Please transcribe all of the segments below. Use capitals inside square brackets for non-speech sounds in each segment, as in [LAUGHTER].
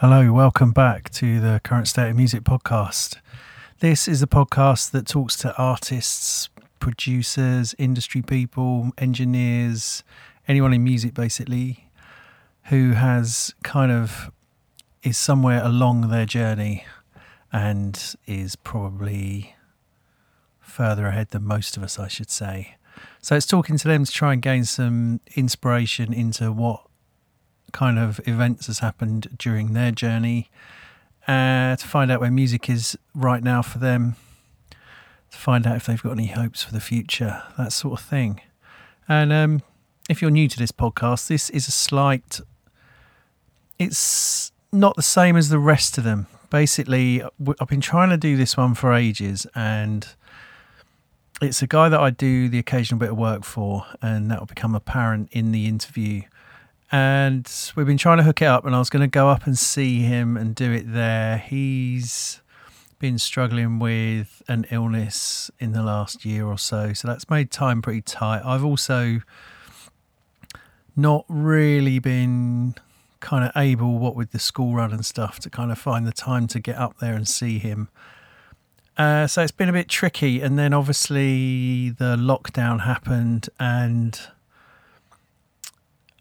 Hello, welcome back to the Current State of Music podcast. This is a podcast that talks to artists, producers, industry people, engineers, anyone in music basically, who has kind of is somewhere along their journey and is probably further ahead than most of us, I should say. So it's talking to them to try and gain some inspiration into what kind of events has happened during their journey, uh, to find out where music is right now for them, to find out if they've got any hopes for the future, that sort of thing. And um, if you're new to this podcast, this is a slight. It's not the same as the rest of them. Basically, I've been trying to do this one for ages, and it's a guy that I do the occasional bit of work for, and that will become apparent in the interview and we've been trying to hook it up and i was going to go up and see him and do it there. He's been struggling with an illness in the last year or so so that's made time pretty tight. I've also not really been kind of able what with the school run and stuff to kind of find the time to get up there and see him. Uh, so it's been a bit tricky and then obviously the lockdown happened and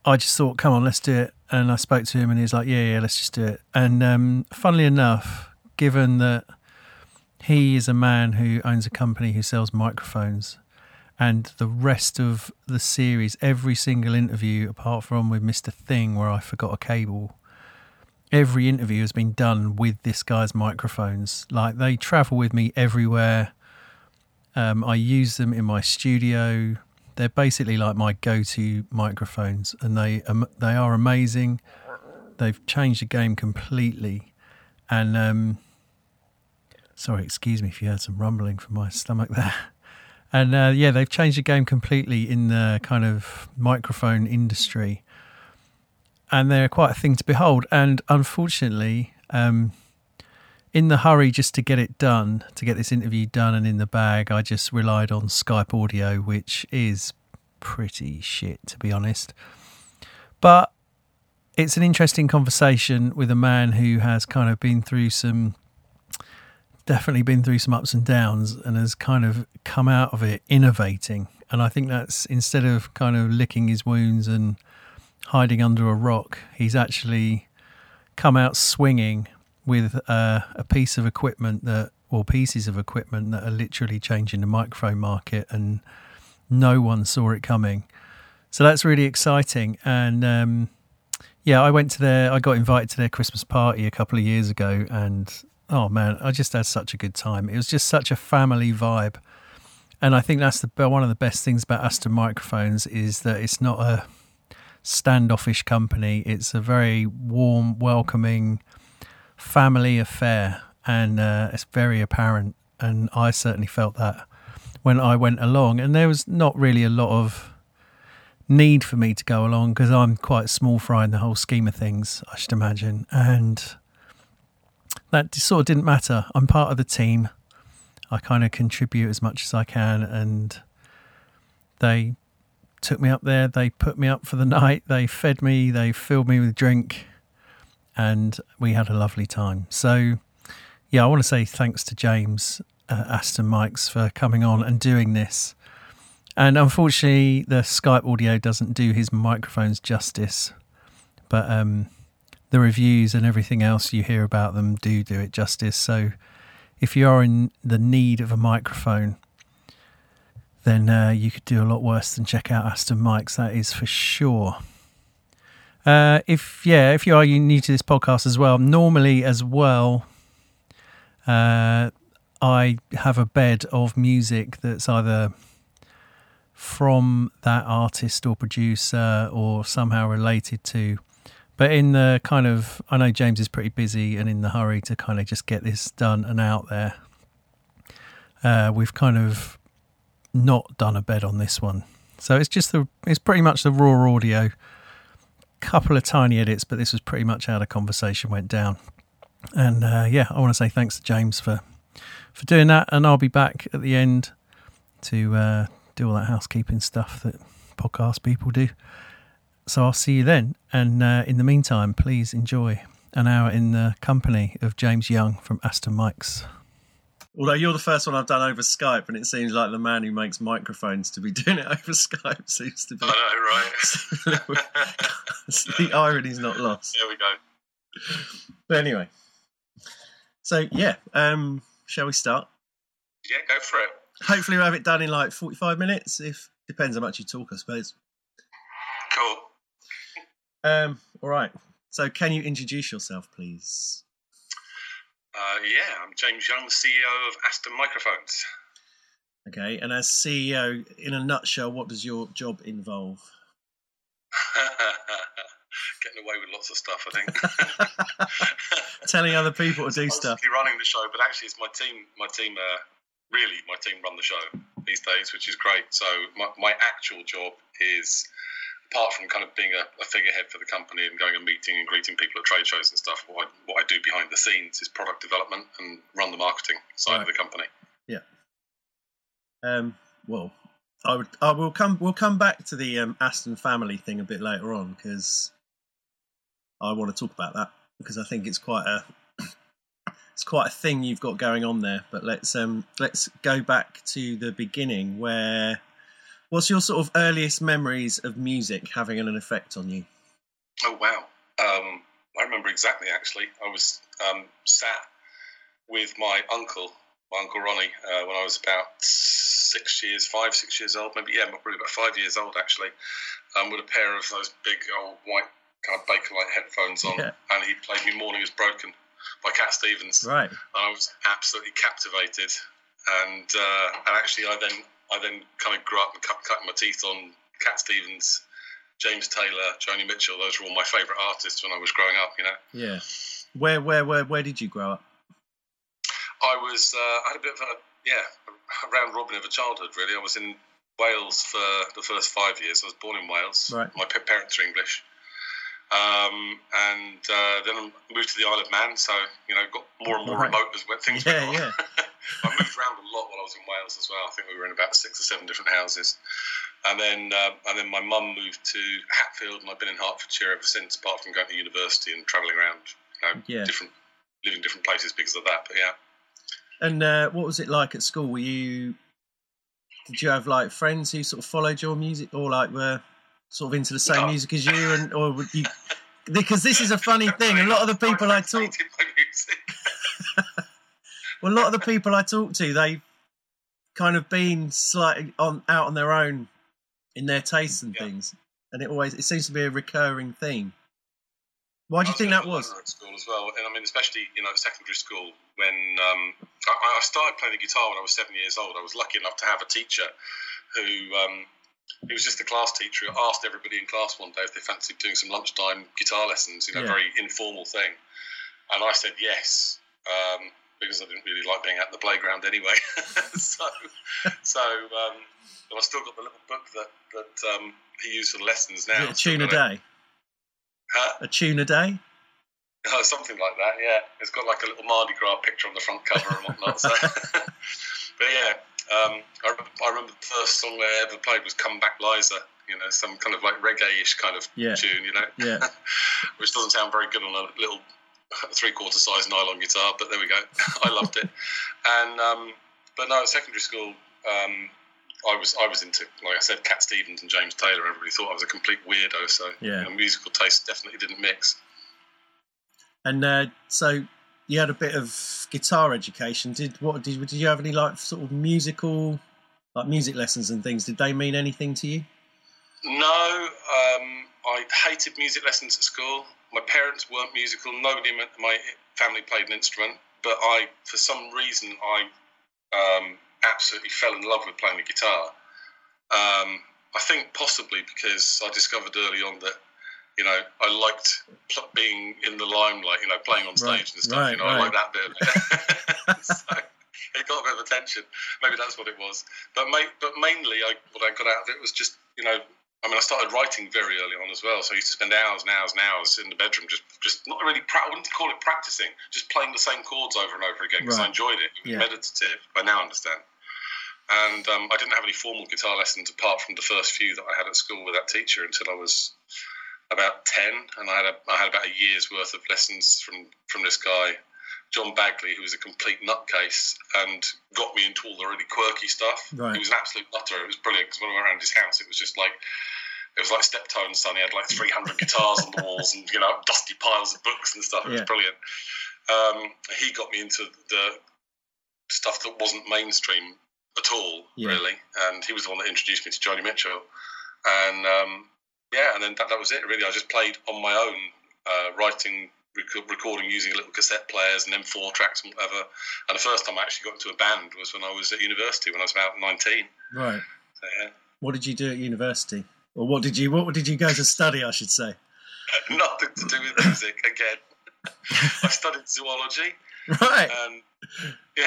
I just thought, come on, let's do it. And I spoke to him, and he was like, yeah, yeah, let's just do it. And um, funnily enough, given that he is a man who owns a company who sells microphones, and the rest of the series, every single interview, apart from with Mr. Thing, where I forgot a cable, every interview has been done with this guy's microphones. Like they travel with me everywhere. Um, I use them in my studio they're basically like my go-to microphones, and they um, they are amazing. They've changed the game completely, and um, sorry, excuse me if you heard some rumbling from my stomach there. [LAUGHS] And uh, yeah, they've changed the game completely in the kind of microphone industry, and they're quite a thing to behold. And unfortunately, um, in the hurry just to get it done, to get this interview done and in the bag, I just relied on Skype audio, which is pretty shit, to be honest. But it's an interesting conversation with a man who has kind of been through some, definitely been through some ups and downs and has kind of come out of it innovating. And I think that's instead of kind of licking his wounds and hiding under a rock, he's actually come out swinging with uh, a piece of equipment that, or pieces of equipment that are literally changing the microphone market, and no one saw it coming. So that's really exciting. And um, yeah, I went to their, I got invited to their Christmas party a couple of years ago, and oh man, I just had such a good time. It was just such a family vibe. And I think that's the one of the best things about Aston microphones is that it's not a standoffish company. It's a very warm, welcoming, family affair, and uh, it's very apparent. And I certainly felt that when I went along, and there was not really a lot of need for me to go along because I'm quite small fry in the whole scheme of things, I should imagine, and that sort of didn't matter. I'm part of the team. I kind of contribute as much as I can, and they took me up there. They put me up for the [LAUGHS] night. They fed me. They filled me with drink and we had a lovely time. So, yeah, I want to say thanks to James uh, Aston Mics for coming on and doing this. And unfortunately, the Skype audio doesn't do his microphones justice, but um, the reviews and everything else you hear about them do do it justice. So, if you are in the need of a microphone, then uh, you could do a lot worse than check out Aston Mics. That is for sure. Uh, if yeah, if you are new to this podcast as well, normally as well, uh, I have a bed of music that's either from that artist or producer or somehow related to. But in the kind of, I know James is pretty busy and in the hurry to kind of just get this done and out there. Uh, we've kind of not done a bed on this one, so it's just the, it's pretty much the raw audio couple of tiny edits, but this was pretty much how the conversation went down. And uh, yeah, I want to say thanks to James for for doing that, and I'll be back at the end to uh, do all that housekeeping stuff that podcast people do. So I'll see you then, and uh, in the meantime, please enjoy an hour in the company of James Young from Aston Mics. Although you're the first one I've done over Skype, and it seems like the man who makes microphones to be [LAUGHS] doing it over Skype seems to be. I know, right? [LAUGHS] the irony's not lost. There we go. But anyway, so yeah, um, shall we start? Yeah, go for it. Hopefully, we'll have it done in like 45 minutes. If depends how much you talk, I suppose. Cool. Um, all right. So, can you introduce yourself, please? Uh, yeah, I'm James Young, CEO of Aston Microphones. Okay, and as CEO, in a nutshell, what does your job involve? [LAUGHS] Getting away with lots of stuff, I think. [LAUGHS] Telling other people to do stuff. running the show, but actually, it's my team. My team, uh, really, my team run the show these days, which is great. So my, my actual job is, apart from kind of being a, a figurehead for the company and going and meeting and greeting people at trade shows and stuff, what I, what I do behind the scenes is product development and run the marketing side of the company. Yeah. Um, well, I would. I will come. We'll come back to the um, Aston family thing a bit later on because I want to talk about that because I think it's quite a [COUGHS] it's quite a thing you've got going on there. But let's um let's go back to the beginning where. What's your sort of earliest memories of music having an effect on you? Oh wow! Um, I remember exactly. Actually, I was um, sat with my uncle, my uncle Ronnie, uh, when I was about six years, five, six years old, maybe yeah, probably about five years old actually, um, with a pair of those big old white kind of Bakelite headphones on, Yeah. and he played me "Morning Is Broken" by Cat Stevens. Right. and I was absolutely captivated. And uh, and actually, I then I then kind of grew up and cut, cutting my teeth on Cat Stevens, James Taylor, Joni Mitchell. Those were all my favourite artists when I was growing up. You know, Yeah. Where where where where did you grow up? I was uh, I had a bit of a yeah a round robin of a childhood. Really, I was in Wales for the first five years. I was born in Wales. Right. My parents are English. Um, and uh, then I moved to the Isle of Man, so you know, got more and more Right. remote as things Yeah, went on. yeah. [LAUGHS] I moved around a lot while I was in Wales as well. I think we were in about six or seven different houses, and then uh, and then my mum moved to Hatfield, and I've been in Hertfordshire ever since. Apart from going to university and travelling around, you know, Yeah. different living different places because of that. But yeah, And uh, what was it like at school? Were you did you have like friends who sort of followed your music or like were sort of into the same No. music as you and or would you because this is a funny [LAUGHS] thing. A lot of the people I talk my music. Well, a lot of the people I talk to, they've kind of been slightly on out on their own in their tastes and Yeah. things. And it always it seems to be a recurring theme. Why do you think that was? School as well, and I mean, especially you know, secondary school. When um, I, I started playing the guitar when I was seven years old, I was lucky enough to have a teacher who um, he was just a class teacher who asked everybody in class one day if they fancied doing some lunchtime guitar lessons. You know, Yeah. very informal thing, and I said yes. Um, because I didn't really like being at the playground anyway, [LAUGHS] so so um, I've still got the little book that that um, he used for the lessons now. a tune a day? Huh? A tune a day? Oh, something like that, yeah. It's got like a little Mardi Gras picture on the front cover and whatnot. So. [LAUGHS] but yeah, um, I, remember, I remember the first song I ever played was "Come Back, Liza." You know, some kind of like reggae-ish kind of Yeah. tune. You know, Yeah. [LAUGHS] which doesn't sound very good on a little [LAUGHS] three-quarter size nylon guitar, but there we go. [LAUGHS] I loved it. And um, but no, at secondary school, um, I was I was into like I said, Cat Stevens and James Taylor. Everybody thought I was a complete weirdo. So Yeah. you know, musical taste definitely didn't mix. And uh, so you had a bit of guitar education. Did what did did you have any like sort of musical like music lessons and things? Did they mean anything to you? No, um, I hated music lessons at school. My parents weren't musical. Nobody in my family played an instrument, but I, for some reason, I um, absolutely fell in love with playing the guitar. Um, I think possibly because I discovered early on that, you know, I liked pl- being in the limelight, you know, playing on stage Right, and stuff. right, you know, right. I like that bit of [LAUGHS] it. so it got a bit of attention. Maybe that's what it was. But ma- but mainly, I, what I got out of it was just, you know, I mean, I started writing very early on as well. So I used to spend hours and hours and hours in the bedroom, just just not really. Pra- I wouldn't call it practicing, just playing the same chords over and over again because Right. I enjoyed it. It was Yeah. meditative. I now understand. And um, I didn't have any formal guitar lessons apart from the first few that I had at school with that teacher until I was about ten, and I had a, I had about a year's worth of lessons from from this guy, John Bagley, who was a complete nutcase and got me into all the really quirky stuff. Right. He was an absolute nutter. It was brilliant because when I went around his house, it was just like it was like Steptoe and Son. He had like 300 [LAUGHS] guitars on the walls and you know dusty piles of books and stuff. It was brilliant. Um, he got me into the stuff that wasn't mainstream at all, Yeah. really. And he was the one that introduced me to Joni Mitchell. And um, yeah, and then that, that was it. Really, I just played on my own, uh, writing, rec- recording using little cassette players and M4 tracks and whatever. And the first time I actually got into a band was when I was at university, when I was about 19. Right. So, yeah. What did you do at university? Or what did you what did you go to study? I should say. [LAUGHS] Nothing to do with music again. [LAUGHS] I studied zoology, [LAUGHS] Right. and yeah,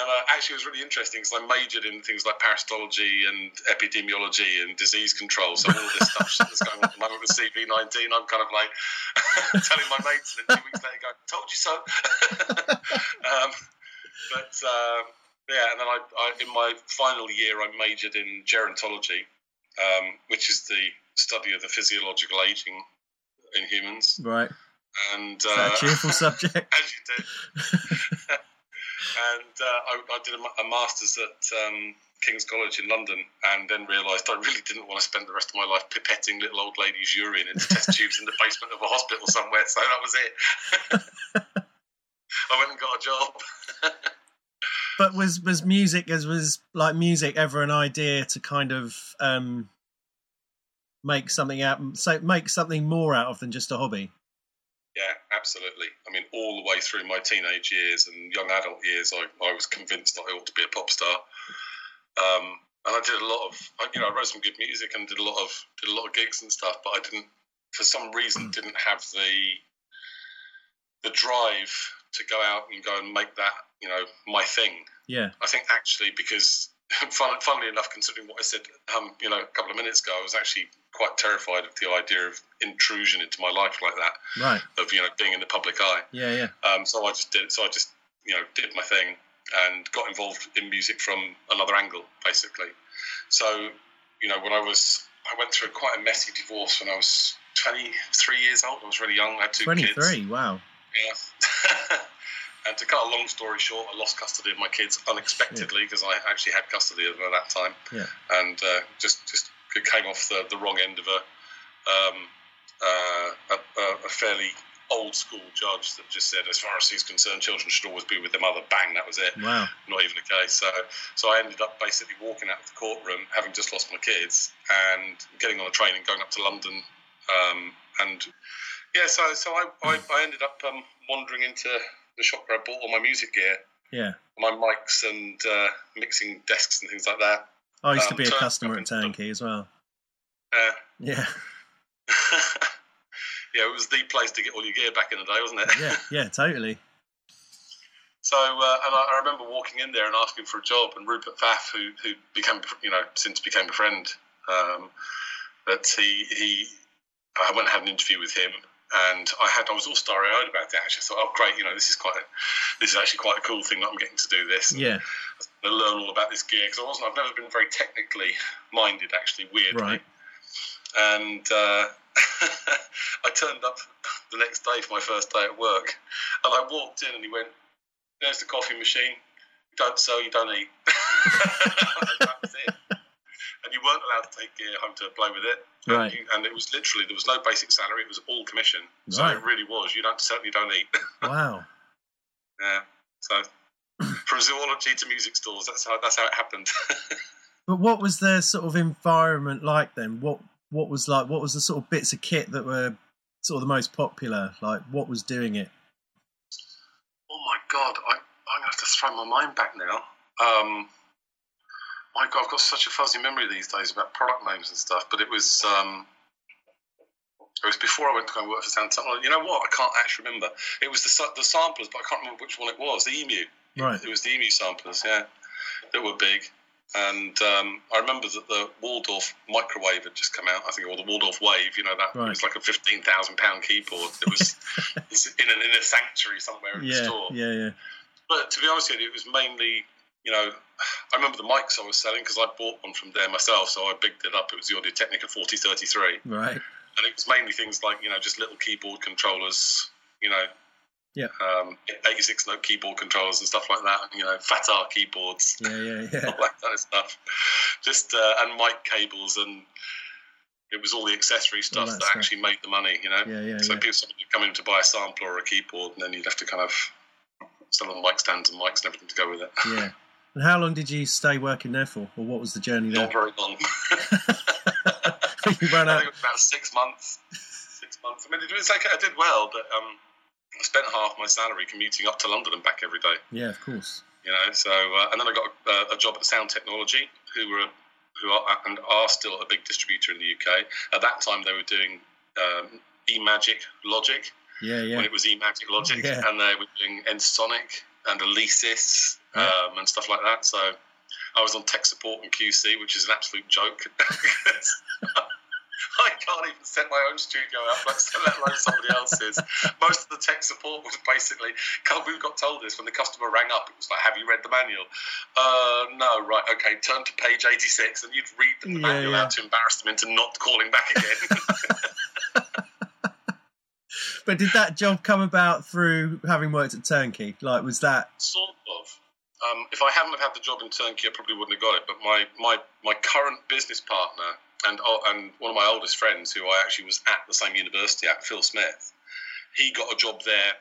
and uh, actually it was really interesting because I majored in things like parasitology and epidemiology and disease control. So all this stuff that's going on at the moment with CV19, I'm kind of like [LAUGHS] telling my mates, and then two weeks later, going, "Told you so." [LAUGHS] um, but um, yeah, and then I, I, in my final year, I majored in gerontology, um, which is the study of the physiological aging in humans. Right. And uh, a cheerful [LAUGHS] subject? as you do. And uh, I, I did a, a master's at um, King's College in London, and then realised I really didn't want to spend the rest of my life pipetting little old ladies' urine into test [LAUGHS] tubes in the basement of a hospital somewhere. So that was it. [LAUGHS] I went and got a job. [LAUGHS] But was was music as was like music ever an idea to kind of um make something out so make something more out of than just a hobby? Yeah, absolutely. I mean, all the way through my teenage years and young adult years, I, I was convinced that I ought to be a pop star. Um, and I did a lot of, you know, I wrote some good music and did a lot of did a lot of gigs and stuff. But I didn't, for some reason, didn't have the the drive to go out and go and make that, you know, my thing. Yeah. I think actually because, [LAUGHS] funnily enough, considering what I said, um, you know, a couple of minutes ago, I was actually quite terrified of the idea of intrusion into my life like that, Right. of you know, being in the public eye. Yeah, yeah. Um, so I just did. So I just you know did my thing and got involved in music from another angle, basically. So you know when I was I went through quite a messy divorce when I was 23 years old. I was really young. I had two Twenty kids. three, wow. Yeah. [LAUGHS] and to cut a long story short, I lost custody of my kids unexpectedly because I actually had custody of them at that time. Yeah. And uh, just just came off the, the wrong end of a, um, uh, a, a- a fairly old school judge that just said, as far as he's concerned, children should always be with their mother. Bang, that was it. Wow. Not even the case. So, so I ended up basically walking out of the courtroom, having just lost my kids, and getting on a train and going up to London. Um, and yeah, so so I, I, I ended up um, wandering into the shop where I bought all my music gear, Yeah. my mics and uh, mixing desks and things like that. I used to Um, be a customer at Turnkey as well. Uh, Yeah. [LAUGHS] yeah, it was the place to get all your gear back in the day, wasn't it? Yeah, yeah, totally. [LAUGHS] So, uh, and I, I remember walking in there and asking for a job, and Rupert Pfaff, who who became, you know, since became a friend, um, that he he, I went and had an interview with him, and I had I was all starry eyed about it. Actually, I thought, oh great, you know, this is quite, a, this is actually quite a cool thing that I'm getting to do this. and Yeah. to learn all about this gear because I wasn't. I've never been very technically minded, actually. Weirdly, Right. and uh, [LAUGHS] I turned up the next day for my first day at work, and I walked in, and he went, "There's the coffee machine. You don't sell, you don't eat." [LAUGHS] and that was it. And you weren't allowed to take gear home to play with it. And you- And it was literally there was no basic salary; it was all commission. So Right. it really was. You don't you don't eat. [LAUGHS] Wow. yeah. So from [CLEARS THROAT] zoology to music stores, that's how that's how it happened. [LAUGHS] But what was their sort of environment like then? What what was like what was the sort of bits of kit that were sort of the most popular? Like what was doing it? Oh my god, I, I'm gonna have to throw my mind back now. Um, my god, I've got such a fuzzy memory these days about product names and stuff. But it was um, it was before I went to go and work for Santa. You know what? I can't actually remember. It was the the samplers, but I can't remember which one it was. The Emu. Right. It was the Emu samplers. Yeah, that were big. And um, I remember that the Waldorf microwave had just come out. I think, or the Waldorf Wave. You know that Right. it was like a fifteen thousand pound keyboard. It was [LAUGHS] in an in a sanctuary somewhere in the Yeah, store. yeah, yeah. But to be honest with you, it was mainly, you know, [SIGHS] I remember the mics I was selling because I bought one from there myself, so I bigged it up. It was the Audio Technica 4033. Right. and it was mainly things like you know just little keyboard controllers, you know, Yeah. um, 86 note keyboard controllers and stuff like that. You know, FATAR keyboards, Yeah, yeah, yeah. [LAUGHS] all that kind of stuff. Just uh, and mic cables and. It was all the accessory stuff that that, actually made the money, you know. Yeah, yeah, so yeah. people would come in to buy a sampler or a keyboard, and then you'd have to kind of sell them mic stands and mics and everything to go with it. yeah. [LAUGHS] And how long did you stay working there for, or what was the journey there? Not very long. [LAUGHS] [LAUGHS] you ran I out. think it was about six months. Six months. I mean, it was okay. I did well, but um, I spent half my salary commuting up to London and back every day. Yeah, of course. You know, so uh, and then I got a, a job at Sound Technology, who were who are and are still a big distributor in the UK. At that time, they were doing um, eMagic Logic Yeah, yeah. when it was eMagic Logic, Yeah. and they were doing Ensoniq and Yeah. um, and stuff like that. So I was on tech support and QC, which is an absolute joke. [LAUGHS] I can't even set my own studio up, [LAUGHS] let alone somebody else's. Most of the tech support was basically, we got told this when the customer rang up. It was like, "Have you read the manual?" Uh, no, right, okay. Turn to page eighty-six, and you'd read the Yeah, manual yeah. out to embarrass them into not calling back again. [LAUGHS] But did that job come about through having worked at Turnkey? Like, was that? Sort of. Um, if I hadn't have had the job in Turnkey, I probably wouldn't have got it. But my my, my current business partner and oh, and one of my oldest friends, who I actually was at the same university at, Phil Smith, he got a job there,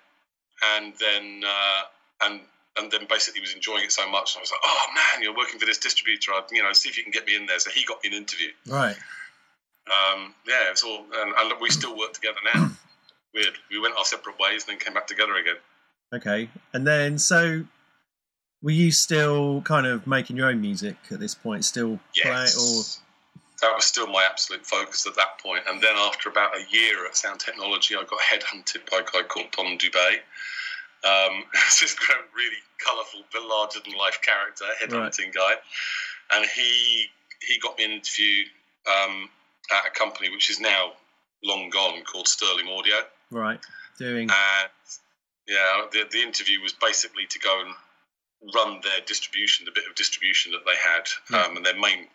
and then uh, and and then basically was enjoying it so much. I was like, oh man, you're working for this distributor. I'd, you know, see if you can get me in there. So he got me an interview. Right. Um, yeah, it's all, and, and we still work together now. Weird. We went our separate ways and then came back together again. Okay. And then, so were you still kind of making your own music at this point? Still play Yes. That was still my absolute focus at that point. And then after about a year at Sound Technology, I got headhunted by a guy called Tom Dubay. Um, [LAUGHS] this great, really colourful, larger than life character, headhunting guy. And he he got me an interview um, at a company which is now long gone called Sterling Audio. Right? Doing And yeah, the, the interview was basically to go and run their distribution, the bit of distribution that they had, Yeah. um, and their main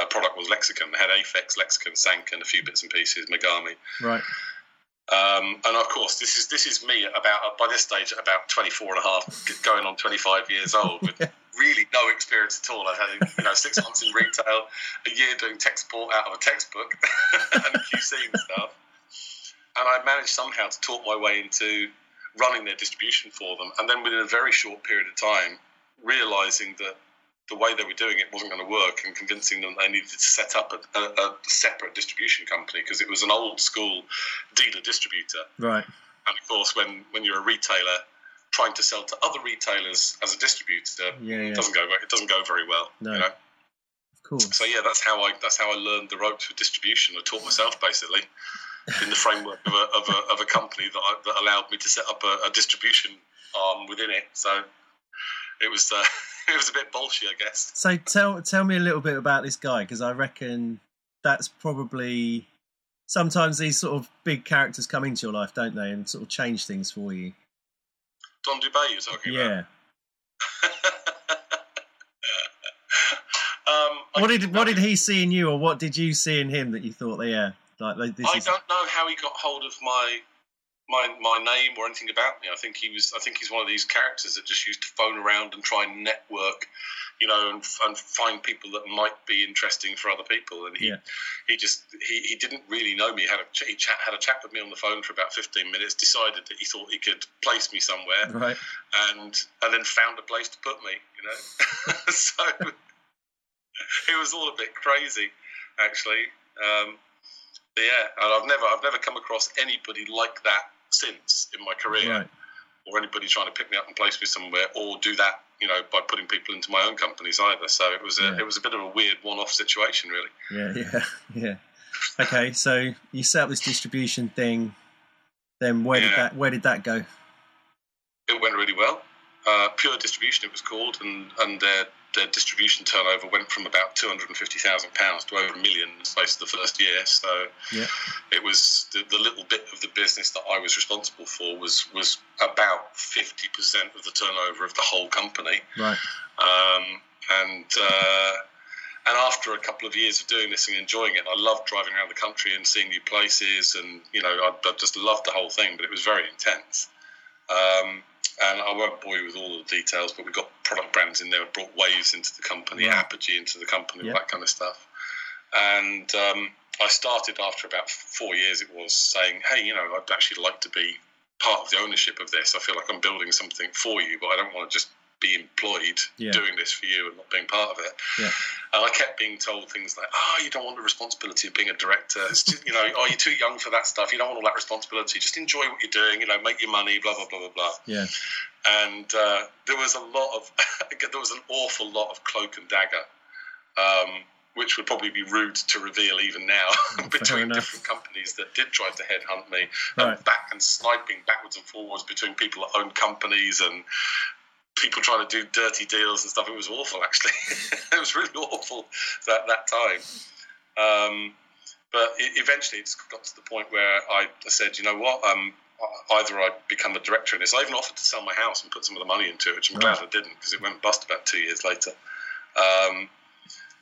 uh, product was Lexicon. They had Aphex, Lexicon, Sank, and a few bits and pieces, Megami. right. Um, and of course, this is this is me about by this stage at about 24 and a half, going on 25 years old, with [LAUGHS] really no experience at all. I had you know six months in retail, a year doing tech support out of a textbook [LAUGHS] and QC and stuff, and I managed somehow to talk my way into running their distribution for them, and then within a very short period of time, realizing that the way they were doing it wasn't going to work, and convincing them they needed to set up a, a, a separate distribution company because it was an old school dealer distributor. Right. And of course, when, when you're a retailer trying to sell to other retailers as a distributor, Yeah, it yeah. doesn't go it doesn't go very well. No. You know? Of course. So yeah, that's how I that's how I learned the ropes for distribution. I taught myself basically in the framework of a, of a, of a company that, I, that allowed me to set up a, a distribution arm within it. So it was uh, [LAUGHS] it was a bit bolshy, I guess. So tell tell me a little bit about this guy because I reckon that's probably sometimes these sort of big characters come into your life, don't they, and sort of change things for you. Don Dubay, you're talking about. Yeah. [LAUGHS] um, What did what did he see in you, or what did you see in him that you thought, yeah, like, like I is don't know how he got hold of my my my name or anything about me. I think he was. I think he's one of these characters that just used to phone around and try and network, you know, and, and find people that might be interesting for other people. And he Yeah. he just he, he didn't really know me. Had a ch- he chat, had a chat with me on the phone for about fifteen minutes. Decided that he thought he could place me somewhere, right. and and then found a place to put me. You know, [LAUGHS] so [LAUGHS] it was all a bit crazy, actually. Um, yeah, and I've never I've never come across anybody like that since in my career, Right. or anybody trying to pick me up and place me somewhere, or do that, you know, by putting people into my own companies either. So it was a Yeah. it was a bit of a weird one-off situation, really. Yeah, [LAUGHS] yeah, yeah. Okay, so you set up this distribution thing. Then where did that where did that go? It went really well. Uh, pure distribution, it was called, and and their their distribution turnover went from about two hundred and fifty thousand pounds to over a million in the space of the first year. So Yeah. it was the, the little bit of the business that I was responsible for was was about fifty percent of the turnover of the whole company. Right. Um, and uh, And after a couple of years of doing this and enjoying it, I loved driving around the country and seeing new places, and you know, I, I just loved the whole thing. But it was very intense. Um, and I won't bore you with all the details, but we've got product brands in there, brought Waves into the company. Apogee into the company, Yeah. that kind of stuff. And um, I started after about four years, it was saying, hey, you know, I'd actually like to be part of the ownership of this. I feel like I'm building something for you, but I don't want to just be employed Yeah. doing this for you and not being part of it. Yeah. And I kept being told things like, "Oh, you don't want the responsibility of being a director. It's just, you know, oh, you're too young for that stuff. You don't want all that responsibility. Just enjoy what you're doing. You know, make your money. Blah blah blah blah blah." Yeah. And uh, there was a lot of, [LAUGHS] there was an awful lot of cloak and dagger, um, which would probably be rude to reveal even now [LAUGHS] between different companies that did try to headhunt me Right. and back and sniping backwards and forwards between people that own companies and people trying to do dirty deals and stuff. It was awful, actually. [LAUGHS] it was really awful that that time. Um, but it, eventually, it's got to the point where I said, you know what? Um, either I become a director in this. I even offered to sell my house and put some of the money into it, which I'm glad I didn't because it went bust about two years later. Um,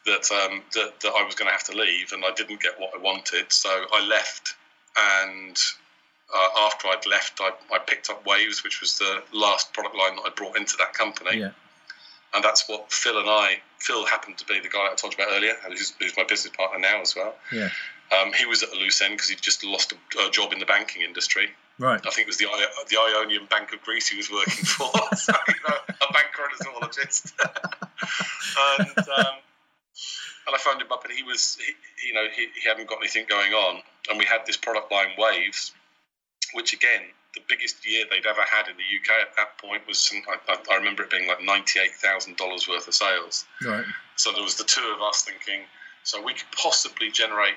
that, um, that that I was going to have to leave, and I didn't get what I wanted, so I left. And uh, after I'd left, I, I picked up Waves, which was the last product line that I brought into that company Yeah. and that's what Phil and I. Phil happened to be the guy I told you about earlier, who's, who's my business partner now as well. Yeah. Um, he was at a loose end because he'd just lost a, a job in the banking industry. Right. I think it was the I- the Ionian Bank of Greece he was working for, [LAUGHS] so, you know, a banker and a zoologist. [LAUGHS] and um, and I phoned him up, and he was, he, you know, he, he hadn't got anything going on, and we had this product line Waves, which again, the biggest year they'd ever had in the UK at that point was, some, I, I- remember it being like ninety-eight thousand dollars worth of sales. Right. So there was the two of us thinking, so we could possibly generate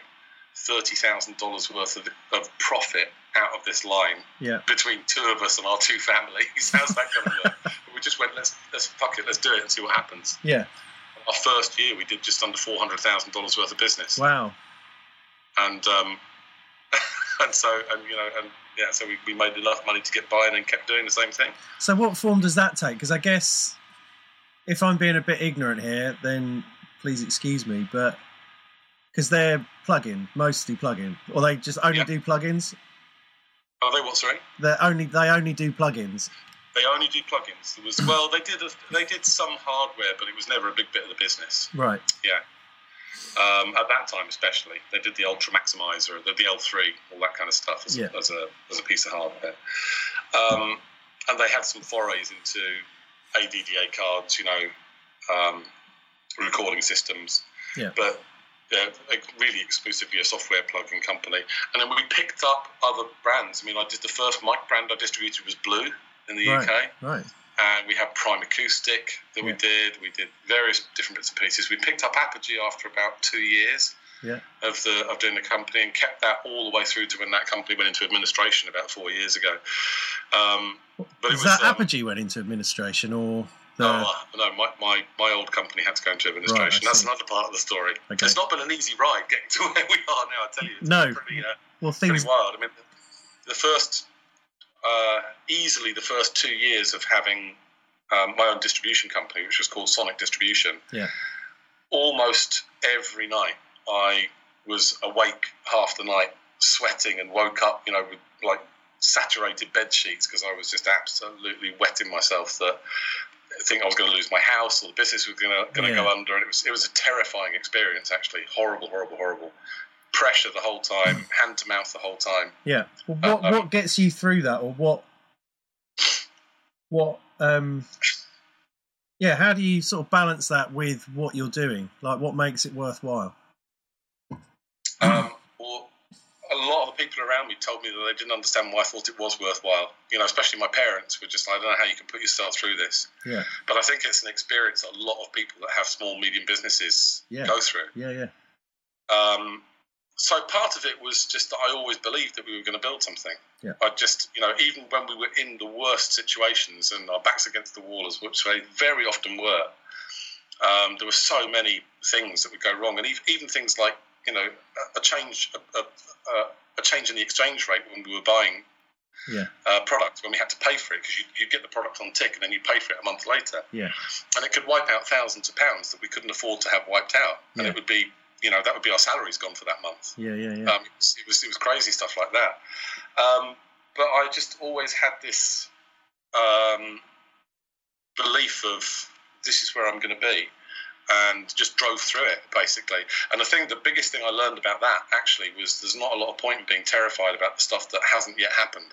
thirty thousand dollars worth of, of profit out of this line Yeah. between two of us and our two families. [LAUGHS] How's that going to work? we just went, let's let's fuck it, let's do it and see what happens. Yeah. Our first year, we did just under four hundred thousand dollars worth of business, Wow. and um, [LAUGHS] and so and you know and yeah, so we, we made enough money to get by and then kept doing the same thing. So what form does that take? Because I guess if I'm being a bit ignorant here, then please excuse me, but because they're plug-in, mostly plug-in, or they just only Yeah. do plugins. Are they what? Sorry. They only they only do plugins. They only do plugins. It was well, they did a, they did some hardware, but it was never a big bit of the business. Right. Yeah. Um, at that time, especially, they did the Ultra Maximizer, the, the L3, all that kind of stuff as, Yeah. a, as a as a piece of hardware. Um, and they had some forays into ADDA cards, you know, um, recording systems. Yeah. But they're really exclusively a software plugin company. And then we picked up other brands. I mean, I did the first mic brand I distributed was Blue in the Right. UK Right. And we had Primacoustic that we did. We did various different bits and pieces. We picked up Apogee after about two years Yeah. of the of doing the company and kept that all the way through to when that company went into administration about four years ago. Um, but it Is was that um, Apogee went into administration or the? no, uh, no, my, my, my old company had to go into administration. I That's see. another part of the story. Okay. It's not been an easy ride getting to [LAUGHS] where we are now. I tell you, it's No. pretty, uh, well, pretty things. wild. I mean, the first, uh, easily the first two years of having um, my own distribution company, which was called Sonic Distribution. Yeah. Almost every night, I was awake half the night, sweating, and woke up, you know, with like saturated bed sheets because I was just absolutely wetting myself that. I think I was going to lose my house, or the business was going to going to Yeah. go under, and it was it was a terrifying experience. Actually, horrible, horrible, horrible. Pressure the whole time, [LAUGHS] hand to mouth the whole time. Yeah. Well, what Uh, um, what gets you through that, or what? What? Um. Yeah. How do you sort of balance that with what you're doing? Like, what makes it worthwhile? Um, well, a lot of the people around me told me that they didn't understand why I thought it was worthwhile. You know, especially my parents were just like, I don't know how you can put yourself through this. Yeah. But I think it's an experience that a lot of people that have small, medium businesses Yeah. go through. Yeah. Yeah. Um, so part of it was just that I always believed that we were going to build something. Yeah. I just, you know, even when we were in the worst situations and our backs against the wall, as which they very often were, um, there were so many things that would go wrong, and even, even things like, you know, a, change, a, a, a- a change in the exchange rate when we were buying Yeah. uh, product when we had to pay for it because you, you get the product on tick and then you pay for it a month later. Yeah. And it could wipe out thousands of pounds that we couldn't afford to have wiped out. And Yeah. it would be, you know, that would be our salaries gone for that month. Yeah. Yeah. Yeah. Um, it, was, it was it was crazy stuff like that. Um, but I just always had this um, belief of this is where I'm going to be, and just drove through it basically. And I think the biggest thing I learned about that actually was there's not a lot of point in being terrified about the stuff that hasn't yet happened.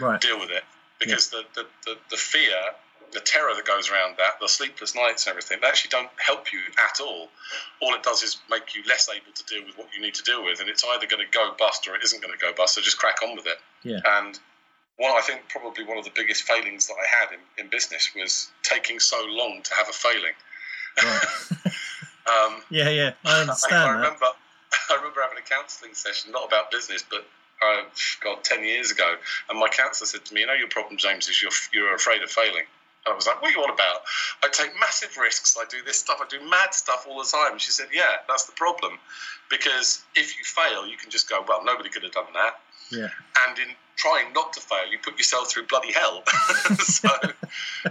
Right. Deal with it because the, the, the, the fear. The terror that goes around that, the sleepless nights and everything, they actually don't help you at all. All it does is make you less able to deal with what you need to deal with, and it's either going to go bust or it isn't going to go bust. So just crack on with it. Yeah. And one, I think probably one of the biggest failings that I had in, in business was taking so long to have a failing. Right. [LAUGHS] [LAUGHS] Um, yeah. Yeah. I I, understand I that. remember, [LAUGHS] I remember having a counselling session, not about business, but uh, God, ten years ago, and my counsellor said to me, "You know, your problem, James, is you're you're afraid of failing." And I was like, "What are you on about? I take massive risks. I do this stuff. I do mad stuff all the time." And she said, "Yeah, that's the problem, because if you fail, you can just go, well, nobody could have done that." Yeah. and in trying not to fail, you put yourself through bloody hell. [LAUGHS] so,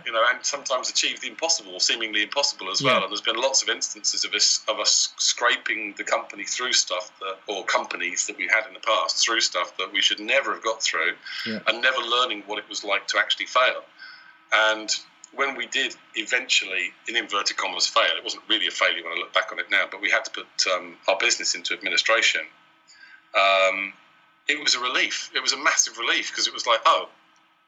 you know, and sometimes achieve the impossible, or seemingly impossible as well. Yeah. And there's been lots of instances of us of us scraping the company through stuff that, or companies that we had in the past through stuff that we should never have got through, Yeah. and never learning what it was like to actually fail. And when we did eventually, in inverted commas, fail, it wasn't really a failure when I look back on it now, but we had to put um, our business into administration. Um, it was a relief. It was a massive relief because it was like, oh,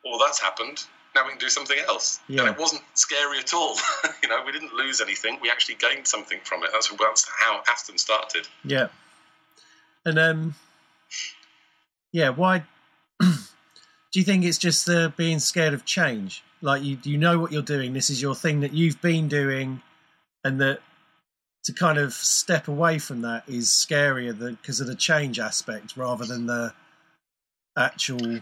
well, that's happened. Now we can do something else. Yeah. And it wasn't scary at all. [LAUGHS] you know, we didn't lose anything. We actually gained something from it. That's, that's how Aston started. Yeah. And um yeah, why [CLEARS THROAT] do you think it's just the being scared of change? Like you you know what you're doing, this is your thing that you've been doing and that to kind of step away from that is scarier than because of the change aspect rather than the actual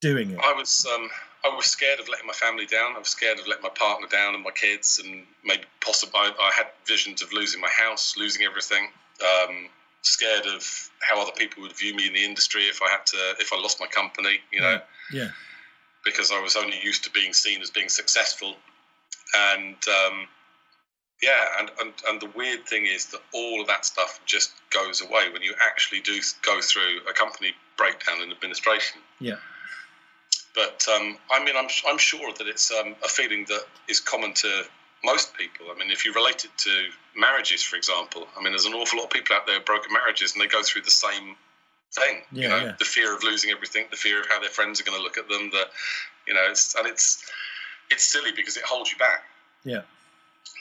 doing it. I was um, I was scared of letting my family down. I was scared of letting my partner down and my kids, and maybe possibly I, I had visions of losing my house, losing everything. Um, scared of how other people would view me in the industry if I had to if I lost my company, you know, Yeah. Because I was only used to being seen as being successful, and um, yeah, and, and and the weird thing is that all of that stuff just goes away when you actually do go through a company breakdown in administration. Yeah. But um, I mean, I'm I'm sure that it's um, a feeling that is common to most people. I mean, if you relate it to marriages, for example, I mean, there's an awful lot of people out there broken marriages, and they go through the same thing. Yeah, you know, yeah. the fear of losing everything, the fear of how their friends are going to look at them. The, you know, it's and it's it's silly because it holds you back. Yeah.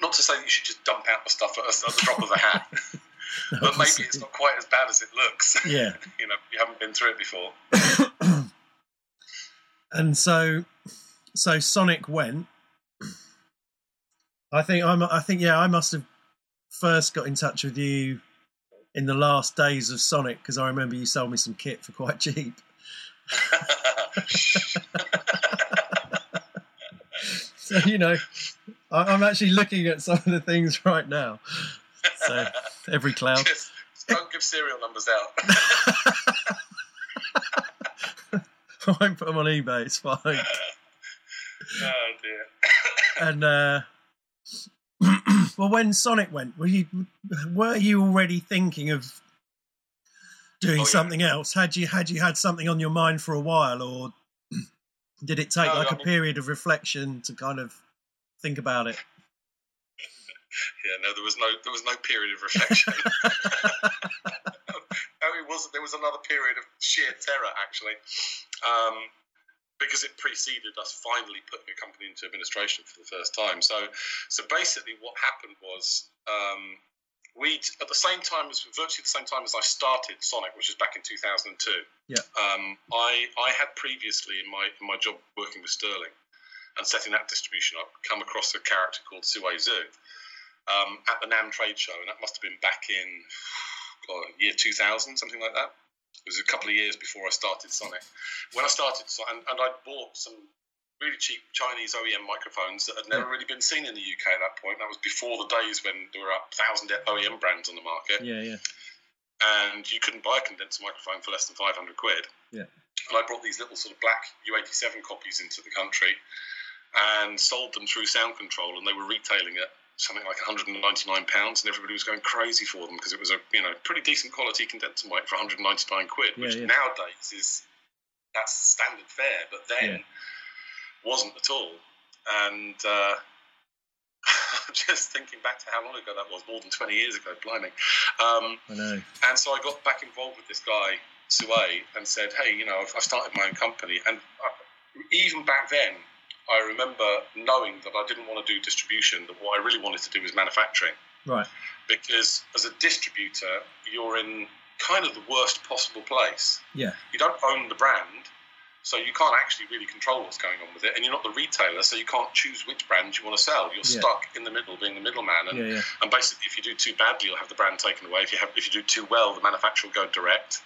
Not to say that you should just dump out the stuff at, at the drop of a hat, [LAUGHS] [LAUGHS] but maybe it's not quite as bad as it looks. [LAUGHS] Yeah. you know, you haven't been through it before. [COUGHS] and so so Sonic went. I think I'm. I think yeah. I must have first got in touch with you in the last days of Sonic because I remember you sold me some kit for quite cheap. [LAUGHS] So you know, I, I'm actually looking at some of the things right now. So every cloud. Just don't give serial numbers out. [LAUGHS] I won't put them on eBay. It's fine. [LAUGHS] oh dear. And uh, [CLEARS THROAT] well, when Sonic went, were you were you already thinking of doing Oh, yeah. something else? Had you had you had something on your mind for a while, or [CLEARS THROAT] did it take No, like I a mean- period of reflection to kind of think about it? [LAUGHS] Yeah, no, there was no there was no period of reflection. [LAUGHS] [LAUGHS] no, it wasn't. there was another period of sheer terror actually, um, because it preceded us finally putting a company into administration for the first time. So, so basically, what happened was. Um, we at the same time as virtually the same time as I started Sonic, which was back in 2002. Yeah. Um, I I had previously in my in my job working with Sterling and setting that distribution up, come across a character called Sue Zhu um, at the NAMM trade show, and that must have been back in God, year 2000, something like that. It was a couple of years before I started Sonic. When I started, and, and I bought some really cheap Chinese OEM microphones that had never really been seen in the UK at that point. That was before the days when there were a thousand OEM brands on the market, Yeah, yeah, and you couldn't buy a condenser microphone for less than 500 quid. Yeah. and I brought these little sort of black U87 copies into the country and sold them through Sound Control, and they were retailing at something like 199 pounds, and everybody was going crazy for them because it was a you know pretty decent quality condenser mic for 199 quid, Yeah, which yeah. nowadays is that's standard fare, but then Yeah. wasn't at all. And uh, [LAUGHS] just thinking back to how long ago that was, more than 20 years ago, blimey. Um, I know. and so I got back involved with this guy, Sue, and said, hey, you know, I've, I've started my own company. And uh, even back then, I remember knowing that I didn't want to do distribution, that what I really wanted to do was manufacturing. Right. Because as a distributor, you're in kind of the worst possible place. Yeah. You don't own the brand, so you can't actually really control what's going on with it. And you're not the retailer, so you can't choose which brand you want to sell. You're Yeah. stuck in the middle, being the middleman. And Yeah. Yeah. and basically, if you do too badly, you'll have the brand taken away. If you have, if you do too well, the manufacturer will go direct.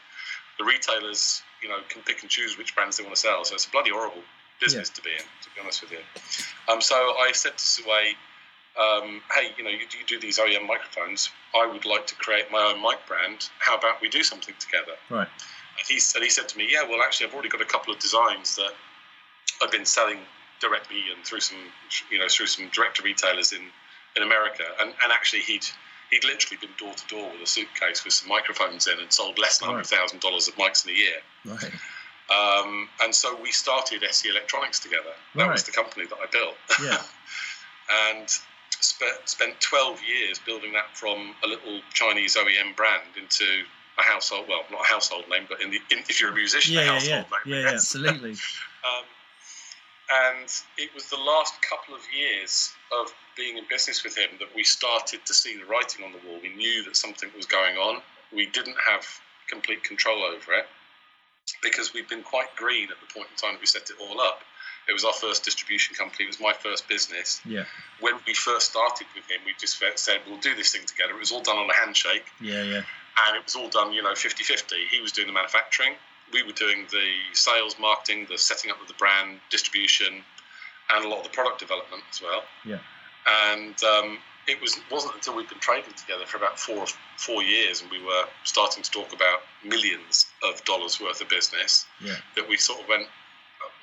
The retailers, you know, can pick and choose which brands they want to sell. So it's a bloody horrible business to be in, to be honest with you. Um, so I said to Sue, um, "Hey, you know, you, you do these OEM microphones. I would like to create my own mic brand. How about we do something together?" Right. And he, and he said to me, "Yeah, well, actually, I've already got a couple of designs that I've been selling directly and through some, you know, through some direct retailers in, in America. And, and actually, he'd he'd literally been door to door with a suitcase with some microphones in and sold less than hundred thousand dollars of mics in a year. Right. Um, and so we started SE Electronics together. That was the company that I built, Yeah. [LAUGHS] and spent spent twelve years building that from a little Chinese OEM brand into a household. Well, not a household name, but in the in, if you're a musician, Yeah. Yeah. household Yeah. name. Yeah. yeah absolutely. [LAUGHS] Um, and it was the last couple of years of being in business with him that we started to see the writing on the wall. We knew that something was going on. We didn't have complete control over it because we'd been quite green at the point in time that we set it all up. It was our first distribution company. It was my first business. Yeah. When we first started with him, we just said, we'll do this thing together. It was all done on a handshake Yeah. Yeah. and it was all done, you know, 50 50. He was doing the manufacturing, we were doing the sales, marketing, the setting up of the brand, distribution, and a lot of the product development as well. Yeah. And um, it was wasn't until we'd been trading together for about four four years, and we were starting to talk about millions of dollars worth of business Yeah. that we sort of went,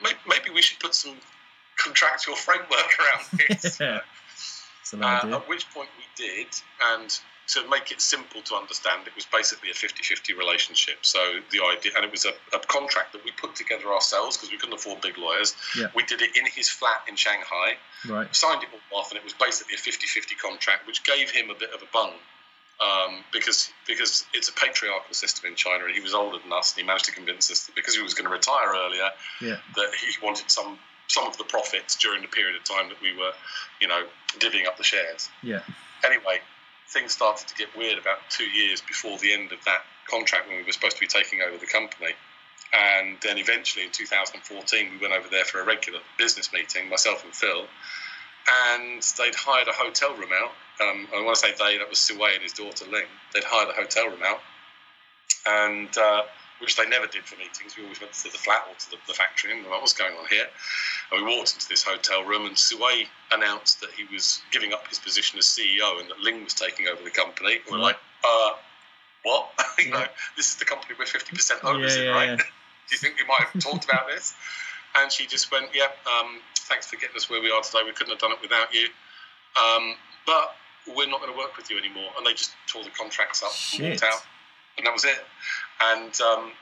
maybe, maybe we should put some contractual [LAUGHS] framework around this. [LAUGHS] Yeah. Uh, at which point we did, and to make it simple to understand, it was basically a 50 50 relationship. So the idea, and it was a, a contract that we put together ourselves because we couldn't afford big lawyers. Yeah. We did it in his flat in Shanghai, Right. signed it all off, and it was basically a 50 50 contract, which gave him a bit of a bung. Um, because because it's a patriarchal system in China, and he was older than us, and he managed to convince us that because he was going to retire earlier, Yeah. that he wanted some some of the profits during the period of time that we were, you know, divvying up the shares. Yeah. Anyway, things started to get weird about two years before the end of that contract when we were supposed to be taking over the company. And then eventually in 2014, we went over there for a regular business meeting, myself and Phil, and they'd hired a hotel room out. Um, I want to say they, that was Siwei and his daughter Ling. They'd hired a hotel room out, and uh, which they never did for meetings. We always went to the flat or to the, the factory and what was going on here. And we walked into this hotel room, and Siwei announced that he was giving up his position as CEO and that Ling was taking over the company. And we're like, uh, what? [LAUGHS] you know, this is the company we're 50% owners Yeah, in, right? yeah. [LAUGHS] Do you think we might have talked about this? And she just went, yeah, um, thanks for getting us where we are today. We couldn't have done it without you. Um, but we're not going to work with you anymore. And they just tore the contracts up and walked out. And that was it. And, um,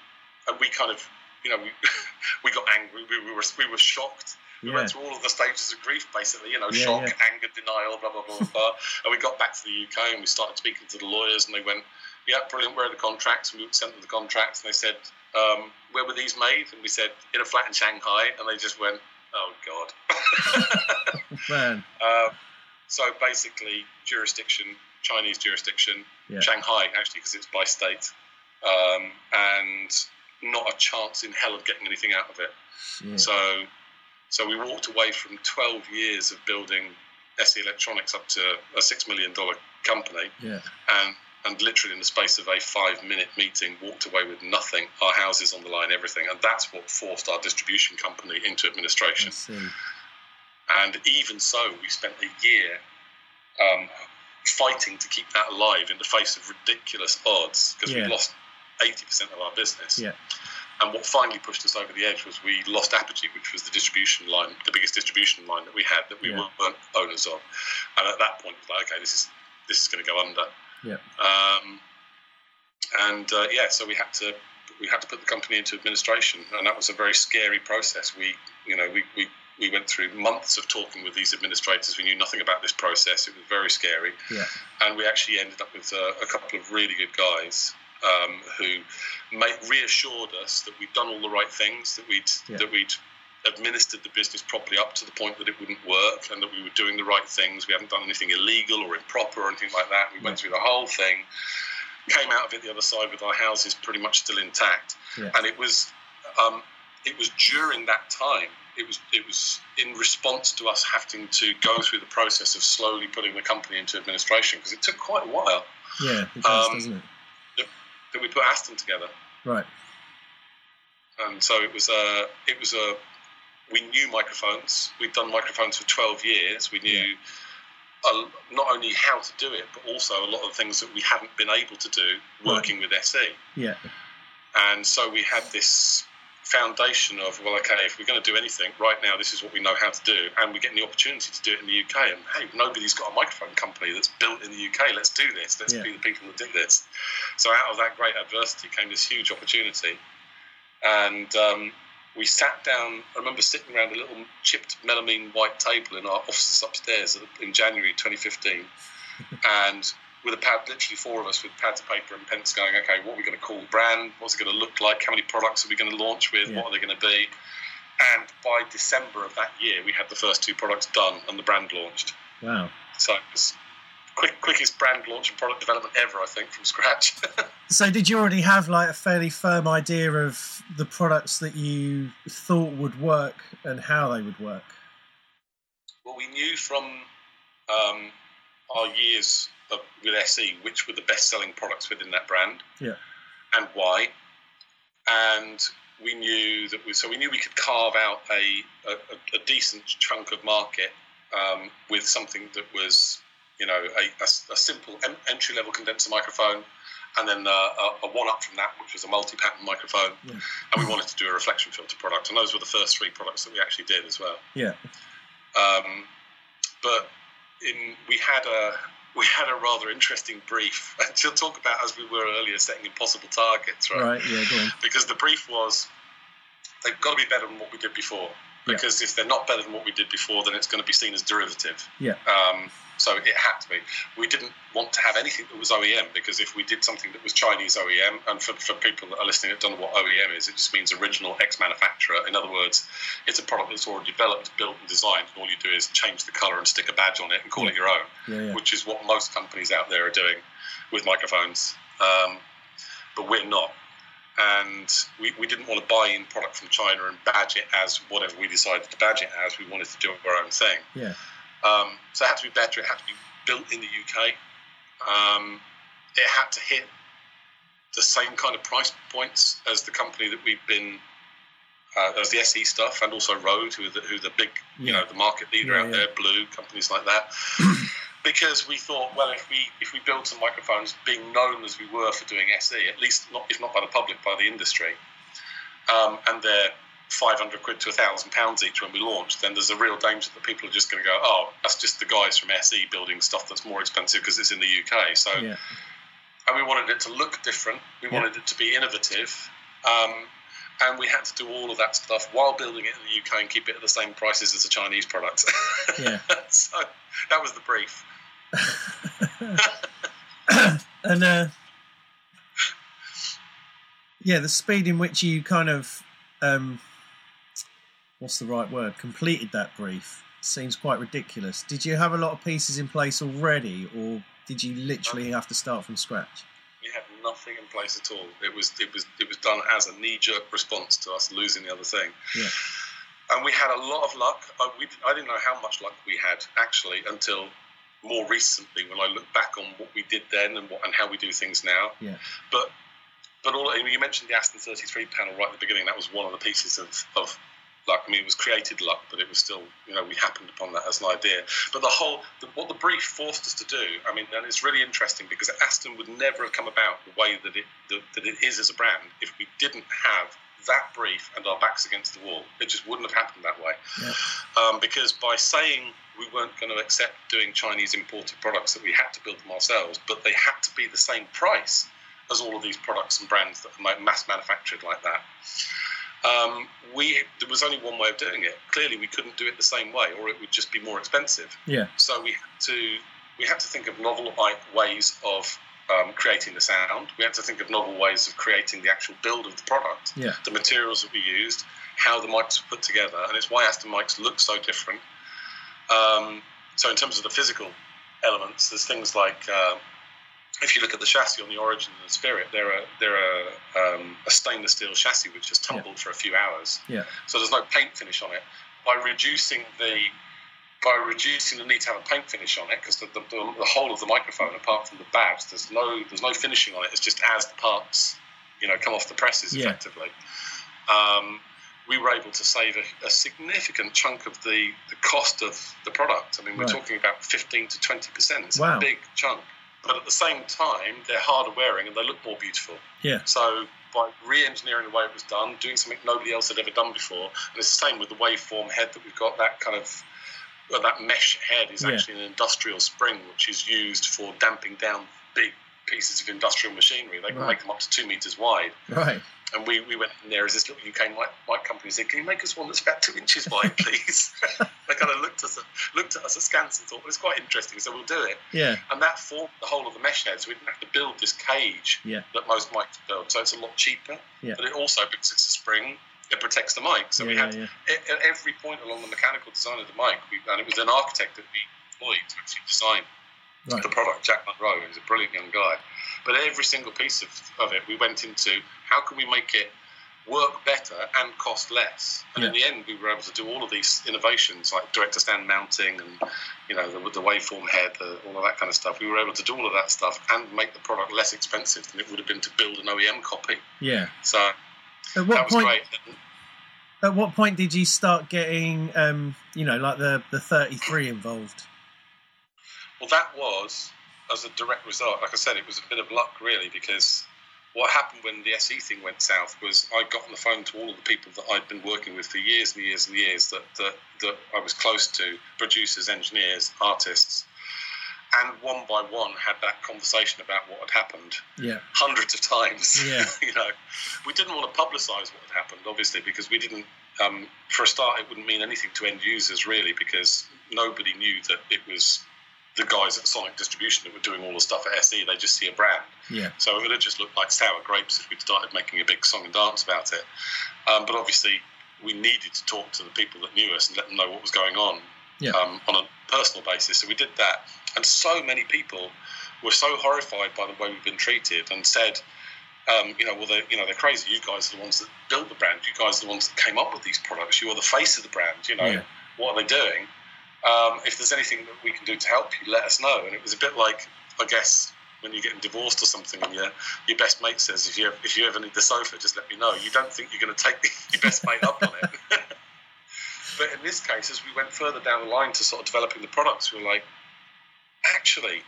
and we kind of, you know, we, [LAUGHS] we got angry. We, we, were, we were shocked. We Yeah. went through all of the stages of grief, basically, you know, Yeah, shock, yeah. anger, denial, blah, blah, blah, blah. And we got back to the UK and we started speaking to the lawyers, and they went, Yeah, brilliant, where are the contracts? And we sent them the contracts, and they said, um, Where were these made? And we said, In a flat in Shanghai. And they just went, Oh, God. [LAUGHS] [LAUGHS] Man. Um, so basically, jurisdiction, Chinese jurisdiction, Yeah. Shanghai, actually, because it's by state, um, and not a chance in hell of getting anything out of it. Shit. So, so we walked away from 12 years of building SE Electronics up to a six million dollar company, yeah. and and literally in the space of a five minute meeting, walked away with nothing. Our houses on the line, everything, and that's what forced our distribution company into administration. And even so, we spent a year um, fighting to keep that alive in the face of ridiculous odds because Yeah. we lost 80% of our business. Yeah. And what finally pushed us over the edge was we lost Apogee, which was the distribution line, the biggest distribution line that we had that we Yeah. weren't owners of. And at that point, it was like, okay, this is this is going to go under. Yeah. Um, and uh, yeah, so we had to we had to put the company into administration, and that was a very scary process. We, you know, we, we, we went through months of talking with these administrators. We knew nothing about this process. It was very scary, Yeah. and we actually ended up with uh, a couple of really good guys um, who made, reassured us that we'd done all the right things, that we'd Yeah. that we'd administered the business properly up to the point that it wouldn't work, and that we were doing the right things. We hadn't done anything illegal or improper or anything like that. We went through the whole thing, came out of it the other side with our houses pretty much still intact, Yeah. and it was um, it was during that time. It was it was in response to us having to go through the process of slowly putting the company into administration because it took quite a while Yeah. It does, Um, doesn't it? that we put Aston together. Right. and so it was a it was a we knew microphones we'd done microphones for 12 years we knew a, not only how to do it but also a lot of things that we hadn't been able to do working with SE Yeah. and so we had this foundation of well okay if we're going to do anything right now this is what we know how to do and we're getting the opportunity to do it in the UK and hey nobody's got a microphone company that's built in the UK let's do this let's Yeah. be the people that do this so out of that great adversity came this huge opportunity and um, we sat down. I remember sitting around a little chipped melamine white table in our offices upstairs in January 2015, [LAUGHS] and with a pad, literally four of us with pads of paper and pens, going, "Okay, what are we going to call the brand? What's it going to look like? How many products are we going to launch with? Yeah. What are they going to be?" And by December of that year, we had the first two products done and the brand launched. Wow. So it was quick, quickest brand launch and product development ever, I think, from scratch. [LAUGHS] So, did you already have like a fairly firm idea of the products that you thought would work and how they would work? Well, we knew from um, our years of, with SE which were the best-selling products within that brand, Yeah. and why. And we knew that we so we knew we could carve out a a, a decent chunk of market um, with something that was you know a, a, a simple en- entry-level condenser microphone. And then uh, a, a one-up from that, which was a multi-pattern microphone, Yeah. and we wanted to do a reflection filter product, and those were the first three products that we actually did as well. Yeah. Um, but in, we had a [LAUGHS] we had a rather interesting brief [LAUGHS] to talk about as we were earlier setting impossible targets, right? Right. Yeah. Go on. Because the brief was they've got to be better than what we did before. Yeah. Because if they're not better than what we did before, then it's going to be seen as derivative. Yeah. Um, so it had to be. We didn't want to have anything that was OEM because if we did something that was Chinese OEM, and for, for people that are listening that don't know what OEM is, it just means original ex manufacturer. In other words, it's a product that's already developed, built, and designed, and all you do is change the color and stick a badge on it and call Yeah. it your own, Yeah. Yeah. which is what most companies out there are doing with microphones. Um, but we're not. And we, we didn't want to buy in product from China and badge it as whatever we decided to badge it as. We wanted to do our own thing. Yeah. Um, so it had to be better. It had to be built in the UK. Um, it had to hit the same kind of price points as the company that we've been, uh, as the SE stuff, and also Rode, who are the, who are the big, you know, the market leader Yeah, out yeah. there, Blue, companies like that. [CLEARS THROAT] because we thought, well, if we if we build some microphones, being known as we were for doing SE, at least not if not by the public, by the industry, um, and they're 500 quid to 1,000 pounds each when we launch, then there's a real danger that people are just going to go, oh, that's just the guys from SE building stuff that's more expensive because it's in the UK. So, Yeah. and we wanted it to look different. We Yeah. wanted it to be innovative. Um, and we had to do all of that stuff while building it in the UK and keep it at the same prices as a Chinese product. [LAUGHS] Yeah. so that was the brief. [LAUGHS] and uh, yeah, the speed in which you kind of um, what's the right word completed that brief seems quite ridiculous. Did you have a lot of pieces in place already, or did you literally have to start from scratch? We had nothing in place at all. It was it was it was done as a knee jerk response to us losing the other thing. Yeah. And we had a lot of luck. I, we, I didn't know how much luck we had actually until more recently when I look back on what we did then and what and how we do things now. Yeah. But but all you mentioned the Aston 33 panel right at the beginning. That was one of the pieces of, of luck. I mean, it was created luck, but it was still you know we happened upon that as an idea. But the whole the, what the brief forced us to do. I mean, and it's really interesting because Aston would never have come about the way that it that, that it is as a brand if we didn't have that brief and our backs against the wall. It just wouldn't have happened that way. Yeah. Um, because by saying we weren't going to accept doing Chinese imported products, that we had to build them ourselves, but they had to be the same price as all of these products and brands that are mass manufactured like that. Um, we there was only one way of doing it. Clearly, we couldn't do it the same way, or it would just be more expensive. Yeah. So we had to we had to think of novel ways of um, creating the sound. We had to think of novel ways of creating the actual build of the product, Yeah. the materials that we used, how the mics were put together, and it's why Aston mics look so different. Um, so in terms of the physical elements, there's things like uh, if you look at the chassis on the Origin and the Spirit, they're a they're a, um, a stainless steel chassis which has tumbled for a few hours. Yeah. So there's no paint finish on it. By reducing the by reducing the need to have a paint finish on it, because the, the, the whole of the microphone, apart from the badge, there's no there's no finishing on it. It's just as the parts, you know, come off the presses Yeah. effectively. Um, we were able to save a, a significant chunk of the, the cost of the product. I mean, we're Right. talking about 15 to 20 percent. It's Wow. a big chunk. But at the same time, they're harder wearing and they look more beautiful. Yeah. So by re-engineering the way it was done, doing something nobody else had ever done before, and it's the same with the waveform head that we've got. That kind of well, that mesh head is Yeah. actually an industrial spring which is used for damping down big pieces of industrial machinery. They can Right. make them up to two meters wide. Right. And we, we went in there as this little UK mic, mic company said, "Can you make us one that's about two inches wide, [LAUGHS] please?" [LAUGHS] they kind of looked at us, looked at us askance and thought, "Well, it's quite interesting, so we'll do it." Yeah. And that formed the whole of the mesh head, so we didn't have to build this cage Yeah. that most mics build. So it's a lot cheaper, Yeah. but it also because it's a spring, it protects the mic. So we had yeah. at at every point along the mechanical design of the mic, we, and it was an architect that we employed to actually design Right. the product, Jack Munro, who's a brilliant young guy. But every single piece of, of it, we went into how can we make it work better and cost less. And in the end, we were able to do all of these innovations like direct to stand mounting and you know the, the waveform head, the, all of that kind of stuff. We were able to do all of that stuff and make the product less expensive than it would have been to build an OEM copy. Yeah. So At that what was point? great. At what point did you start getting, um, you know, like the the 33 involved? Well, that was as a direct result. Like I said, it was a bit of luck, really, because what happened when the SE thing went south was I got on the phone to all of the people that I'd been working with for years and years and years that that, that I was close to producers, engineers, artists. And one by one, had that conversation about what had happened Yeah. hundreds of times. [LAUGHS] Yeah. you know, we didn't want to publicise what had happened, obviously, because we didn't. Um, for a start, it wouldn't mean anything to end users really, because nobody knew that it was the guys at Sonic Distribution that were doing all the stuff at SE. They just see a brand, Yeah. so it would have just looked like sour grapes if we'd started making a big song and dance about it. Um, but obviously, we needed to talk to the people that knew us and let them know what was going on Yeah. um, on a personal basis. So we did that, and so many people were so horrified by the way we've been treated and said, um, you know, well, they're, you know, they're crazy. You guys are the ones that built the brand. You guys are the ones that came up with these products. You are the face of the brand. You know, Yeah. what are they doing? Um, if there's anything that we can do to help you, let us know. And it was a bit like, I guess, when you're getting divorced or something, and your your best mate says, if you if you ever need the sofa, just let me know. You don't think you're going to take [LAUGHS] your best mate up on it. [LAUGHS] but in this case, as we went further down the line to sort of developing the products, we were like, actually,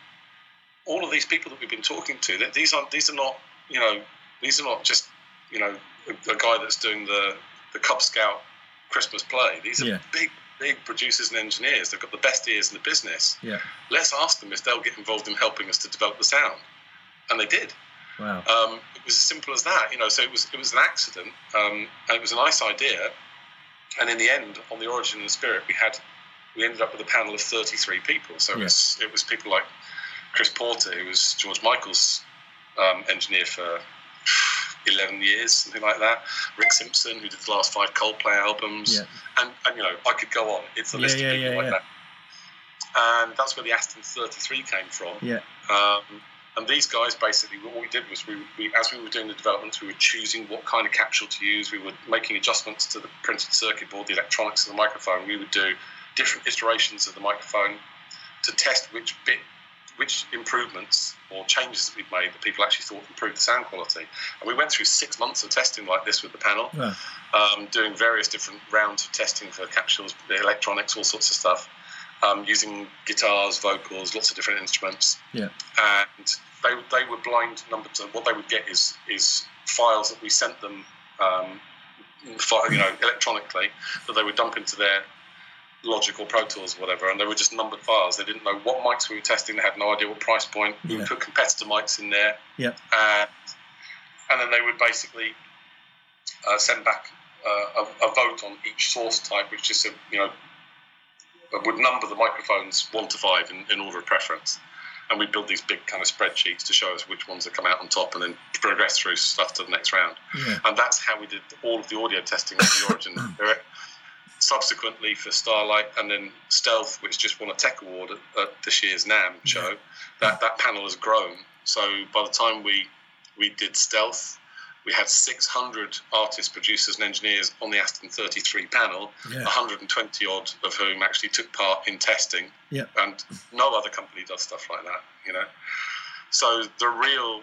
all of these people that we've been talking to, that these aren't these are not you know these are not just you know a, a guy that's doing the the Cub Scout Christmas play. These are Yeah. big big producers and engineers. They've got the best ears in the business. Yeah. Let's ask them if they'll get involved in helping us to develop the sound, and they did. Wow. Um, it was as simple as that, you know. So it was it was an accident, um, and it was a nice idea. And in the end, on the origin and the spirit, we had we ended up with a panel of thirty three people. So Yeah. it was it was people like Chris Porter, who was George Michael's um, engineer for eleven years, something like that. Rik Simpson, who did the last five Coldplay albums, Yeah. and and you know I could go on. It's a Yeah, list yeah, of people like that. And that's where the Aston 33 came from. Yeah. Um, and these guys basically, what we did was we, we, as we were doing the developments, we were choosing what kind of capsule to use. We were making adjustments to the printed circuit board, the electronics of the microphone. We would do different iterations of the microphone to test which bit, which improvements or changes that we've made that people actually thought improved the sound quality. And we went through six months of testing like this with the panel Wow. um, doing various different rounds of testing for capsules, the electronics, all sorts of stuff, um, using guitars, vocals, lots of different instruments. Yeah. And they, they were blind numbers. What they would get is is files that we sent them um, you know, electronically that they would dump into their Logic or Pro Tools or whatever, and they were just numbered files. They didn't know what mics we were testing. They had no idea what price point. We Yeah. put competitor mics in there, Yeah. and, and then they would basically uh, send back uh, a, a vote on each source type, which just you know would number the microphones one to five in, in order of preference. And we build these big kind of spreadsheets to show us which ones that come out on top, and then progress through stuff to the next round. Yeah. And that's how we did all of the audio testing of the Origin. [COUGHS] Subsequently, for Starlight and then Stealth, which just won a tech award at, at this year's NAMM show, that, that panel has grown. So by the time we we did Stealth, we had 600 artists, producers, and engineers on the Aston 33 panel, Yeah. 120 odd of whom actually took part in testing. Yeah. And no other company does stuff like that, you know. So the real,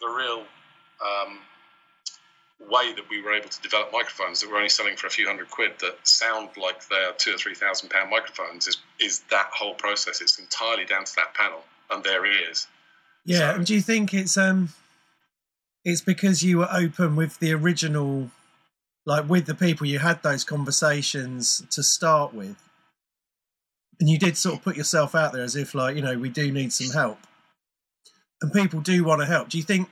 the real um, way that we were able to develop microphones that were only selling for a few hundred quid that sound like they're two or three thousand pound microphones is is that whole process. It's entirely down to that panel and their ears. Yeah, So- and do you think it's um it's because you were open with the original like with the people you had those conversations to start with and you did sort of put yourself out there as if like, you know, we do need some help. And people do want to help. Do you think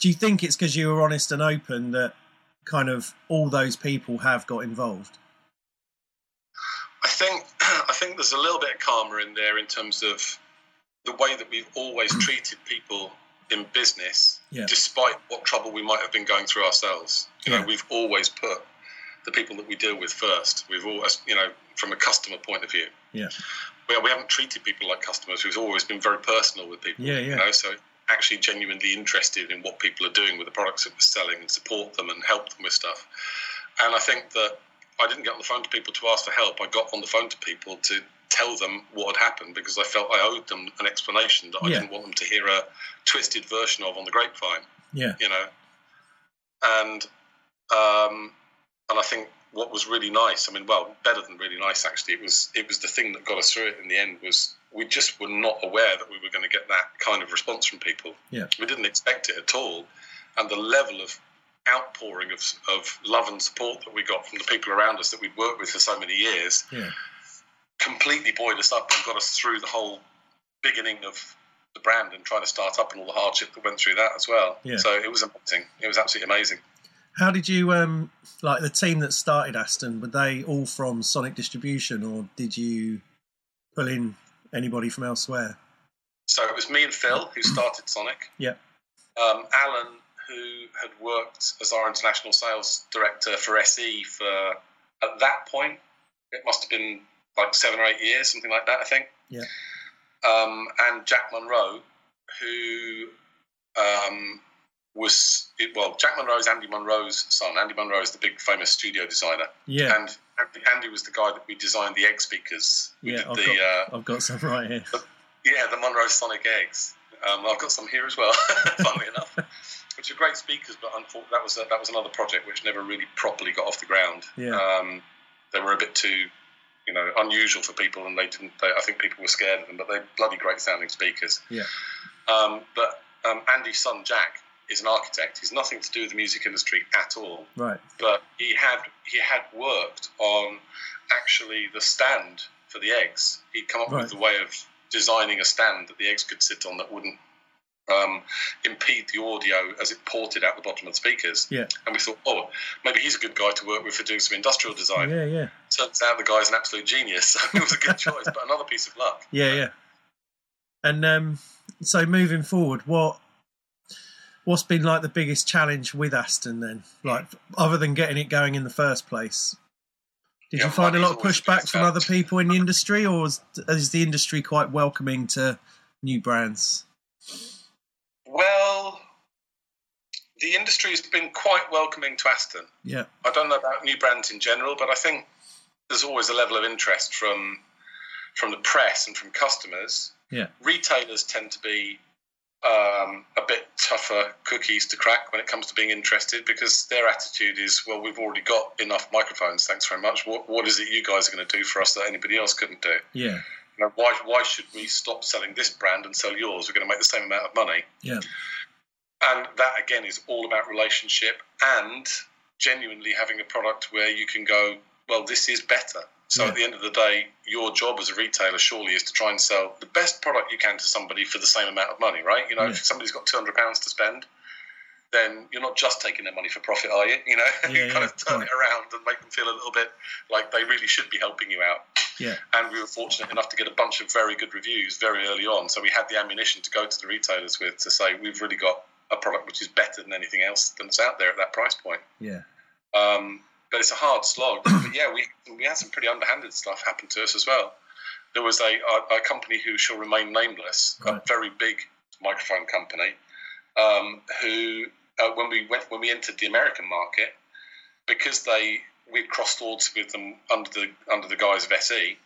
do you think it's because you were honest and open that kind of all those people have got involved? I think [CLEARS THROAT] I think there's a little bit of karma in there in terms of the way that we've always [CLEARS THROAT] treated people in business, Yeah. despite what trouble we might have been going through ourselves. You Yeah. know, we've always put the people that we deal with first. We've always, you know, from a customer point of view. Yeah. We, we haven't treated people like customers. We've always been very personal with people. Yeah, You yeah. know, so actually genuinely interested in what people are doing with the products that we're selling and support them and help them with stuff. And I think that I didn't get on the phone to people to ask for help. I got on the phone to people to tell them what had happened because I felt I owed them an explanation that I Yeah. didn't want them to hear a twisted version of on the grapevine Yeah. you know. And um, and I think what was really nice, I mean, well, better than really nice actually, it was it was the thing that got us through it in the end was we just were not aware that we were going to get that kind of response from people. Yeah. We didn't expect it at all, and the level of outpouring of of love and support that we got from the people around us that we'd worked with for so many years Yeah. completely buoyed us up and got us through the whole beginning of the brand and trying to start up and all the hardship that went through that as well. Yeah. So it was amazing. It was absolutely amazing. How did you um like the team that started Aston? Were they all from Sonic Distribution, or did you pull in anybody from elsewhere? So it was me and Phil who started Sonic. [CLEARS THROAT] Yeah. Um, Alan, who had worked as our international sales director for SE for at that point, it must have been like seven or eight years, something like that, I think. Yeah. Um, and Jack Munro, who um, was well, Jack Munro is Andy Munro's son. Andy Munro is the big famous studio designer, Yeah, and Andy, was the guy that we designed the egg speakers. We yeah, did I've the got, uh, I've got some right here. yeah, the Munro Sonic eggs. Um, I've got some here as well, [LAUGHS] funnily enough, [LAUGHS] which are great speakers. But unfortunately, that was a, that was another project which never really properly got off the ground. Yeah. Um, they were a bit too, you know, unusual for people, and they didn't. They, I think people were scared of them, but they're bloody great sounding speakers. Yeah. Um, but um, Andy's son Jack is an architect. He's nothing to do with the music industry at all Right, but he had he had worked on actually the stand for the eggs. He'd come up Right. with the way of designing a stand that the eggs could sit on that wouldn't um, impede the audio as it ported out the bottom of the speakers. Yeah. And we thought, oh, maybe he's a good guy to work with for doing some industrial design. yeah, yeah, Turns out the guy's an absolute genius. [LAUGHS] So it was a good choice, but another piece of luck. yeah, yeah. And um, so moving forward, what what's been like the biggest challenge with Aston then? Like other than getting it going in the first place, did Yeah, you find a lot of money's always the pushback from other people in the industry, or is, is the industry quite welcoming to new brands? Well, the industry has been quite welcoming to Aston. Yeah, I don't know about new brands in general, but I think there's always a level of interest from from the press and from customers. Yeah. Retailers tend to be um, a bit tougher cookies to crack when it comes to being interested because their attitude is, well, we've already got enough microphones. Thanks very much. What, what is it you guys are going to do for us that anybody else couldn't do? yeah, You know, why why should we stop selling this brand and sell yours? We're going to make the same amount of money. yeah, and that again is all about relationship and genuinely having a product where you can go, well, this is better. So Yeah. at the end of the day, your job as a retailer surely is to try and sell the best product you can to somebody for the same amount of money, right? You know, Yeah. if somebody's got two hundred pounds to spend, then you're not just taking their money for profit, are you? You know, [LAUGHS] Yeah, you kind of turn it around and make them feel a little bit like they really should be helping you out. Yeah. And we were fortunate enough to get a bunch of very good reviews very early on. So we had the ammunition to go to the retailers with to say we've really got a product which is better than anything else that's out there at that price point. Yeah. Um, but it's a hard slog. [CLEARS THROAT] but yeah, we we had some pretty underhanded stuff happen to us as well. There was a, a, a company who shall remain nameless, a very big microphone company, um, who uh, when we went when we entered the American market, because they we'd crossed swords with them under the under the guise of SE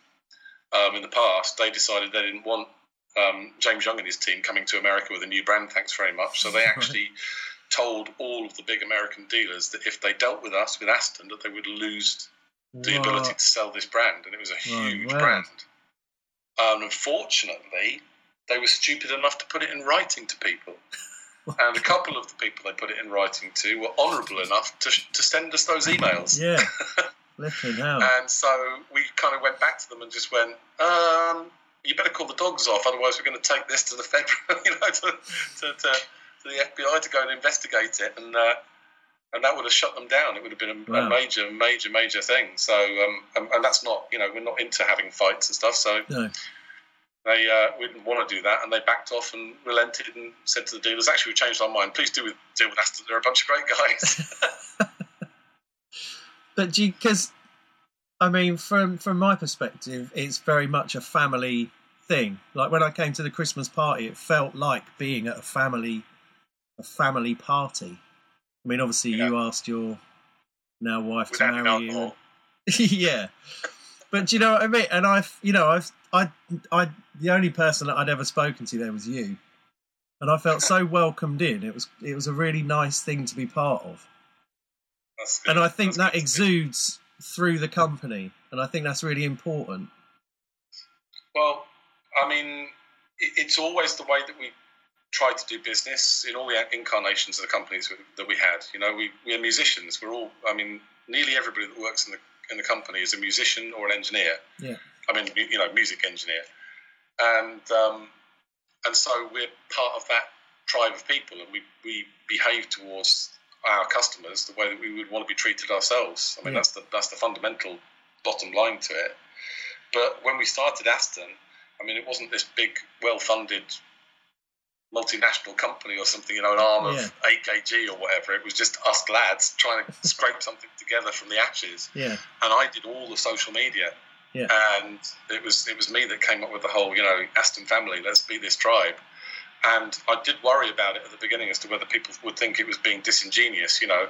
um, in the past, they decided they didn't want um, James Young and his team coming to America with a new brand. Thanks very much. So they [LAUGHS] Right. actually told all of the big American dealers that if they dealt with us with Aston, that they would lose the ability to sell this brand, and it was a huge wow. brand. Um, unfortunately, they were stupid enough to put it in writing to people. [LAUGHS] And a couple of the people they put it in writing to were honourable enough to, to send us those emails. Yeah. [LAUGHS] And so we kind of went back to them and just went, um, you better call the dogs off, otherwise we're going to take this to the federal, [LAUGHS] you know, to, to, to, to the FBI to go and investigate it. And uh, and that would have shut them down. It would have been a, Wow. a major, major, major thing. So, um, and, and that's not, you know, we're not into having fights and stuff. So No. they uh, we didn't want to do that, and they backed off and relented and said to the dealers, "Actually, we changed our mind. Please do with, deal with Aston. They're a bunch of great guys." [LAUGHS] [LAUGHS] But do you, because, I mean, from from my perspective, it's very much a family thing. Like when I came to the Christmas party, it felt like being at a family, a family party. I mean, obviously, you asked your now wife Without to marry you. [LAUGHS] yeah, but do you know what I mean? And I've, you know, I've, I, I, the only person that I'd ever spoken to there was you, and I felt so welcomed in. It was, it was a really nice thing to be part of and I think That's that good to hear. exudes through the company, and I think that's really important. Well, I mean, it, it's always the way that we try to do business in all the incarnations of the companies that we had. You know, we, we're musicians. We're all, I mean, nearly everybody that works in the in the company is a musician or an engineer. Yeah. I mean, you know, music engineer, and um, and so we're part of that tribe of people, and we we behave towards our customers the way that we would want to be treated ourselves. I mean, Yeah. that's the that's the fundamental bottom line to it. But when we started Aston, I mean, it wasn't this big, well-funded multinational company or something, you know, an arm Yeah. of AKG or whatever. It was just us lads trying to [LAUGHS] scrape something together from the ashes. Yeah, And I did all the social media. Yeah. And it was it was me that came up with the whole, you know, Aston family, let's be this tribe. And I did worry about it at the beginning as to whether people would think it was being disingenuous, you know,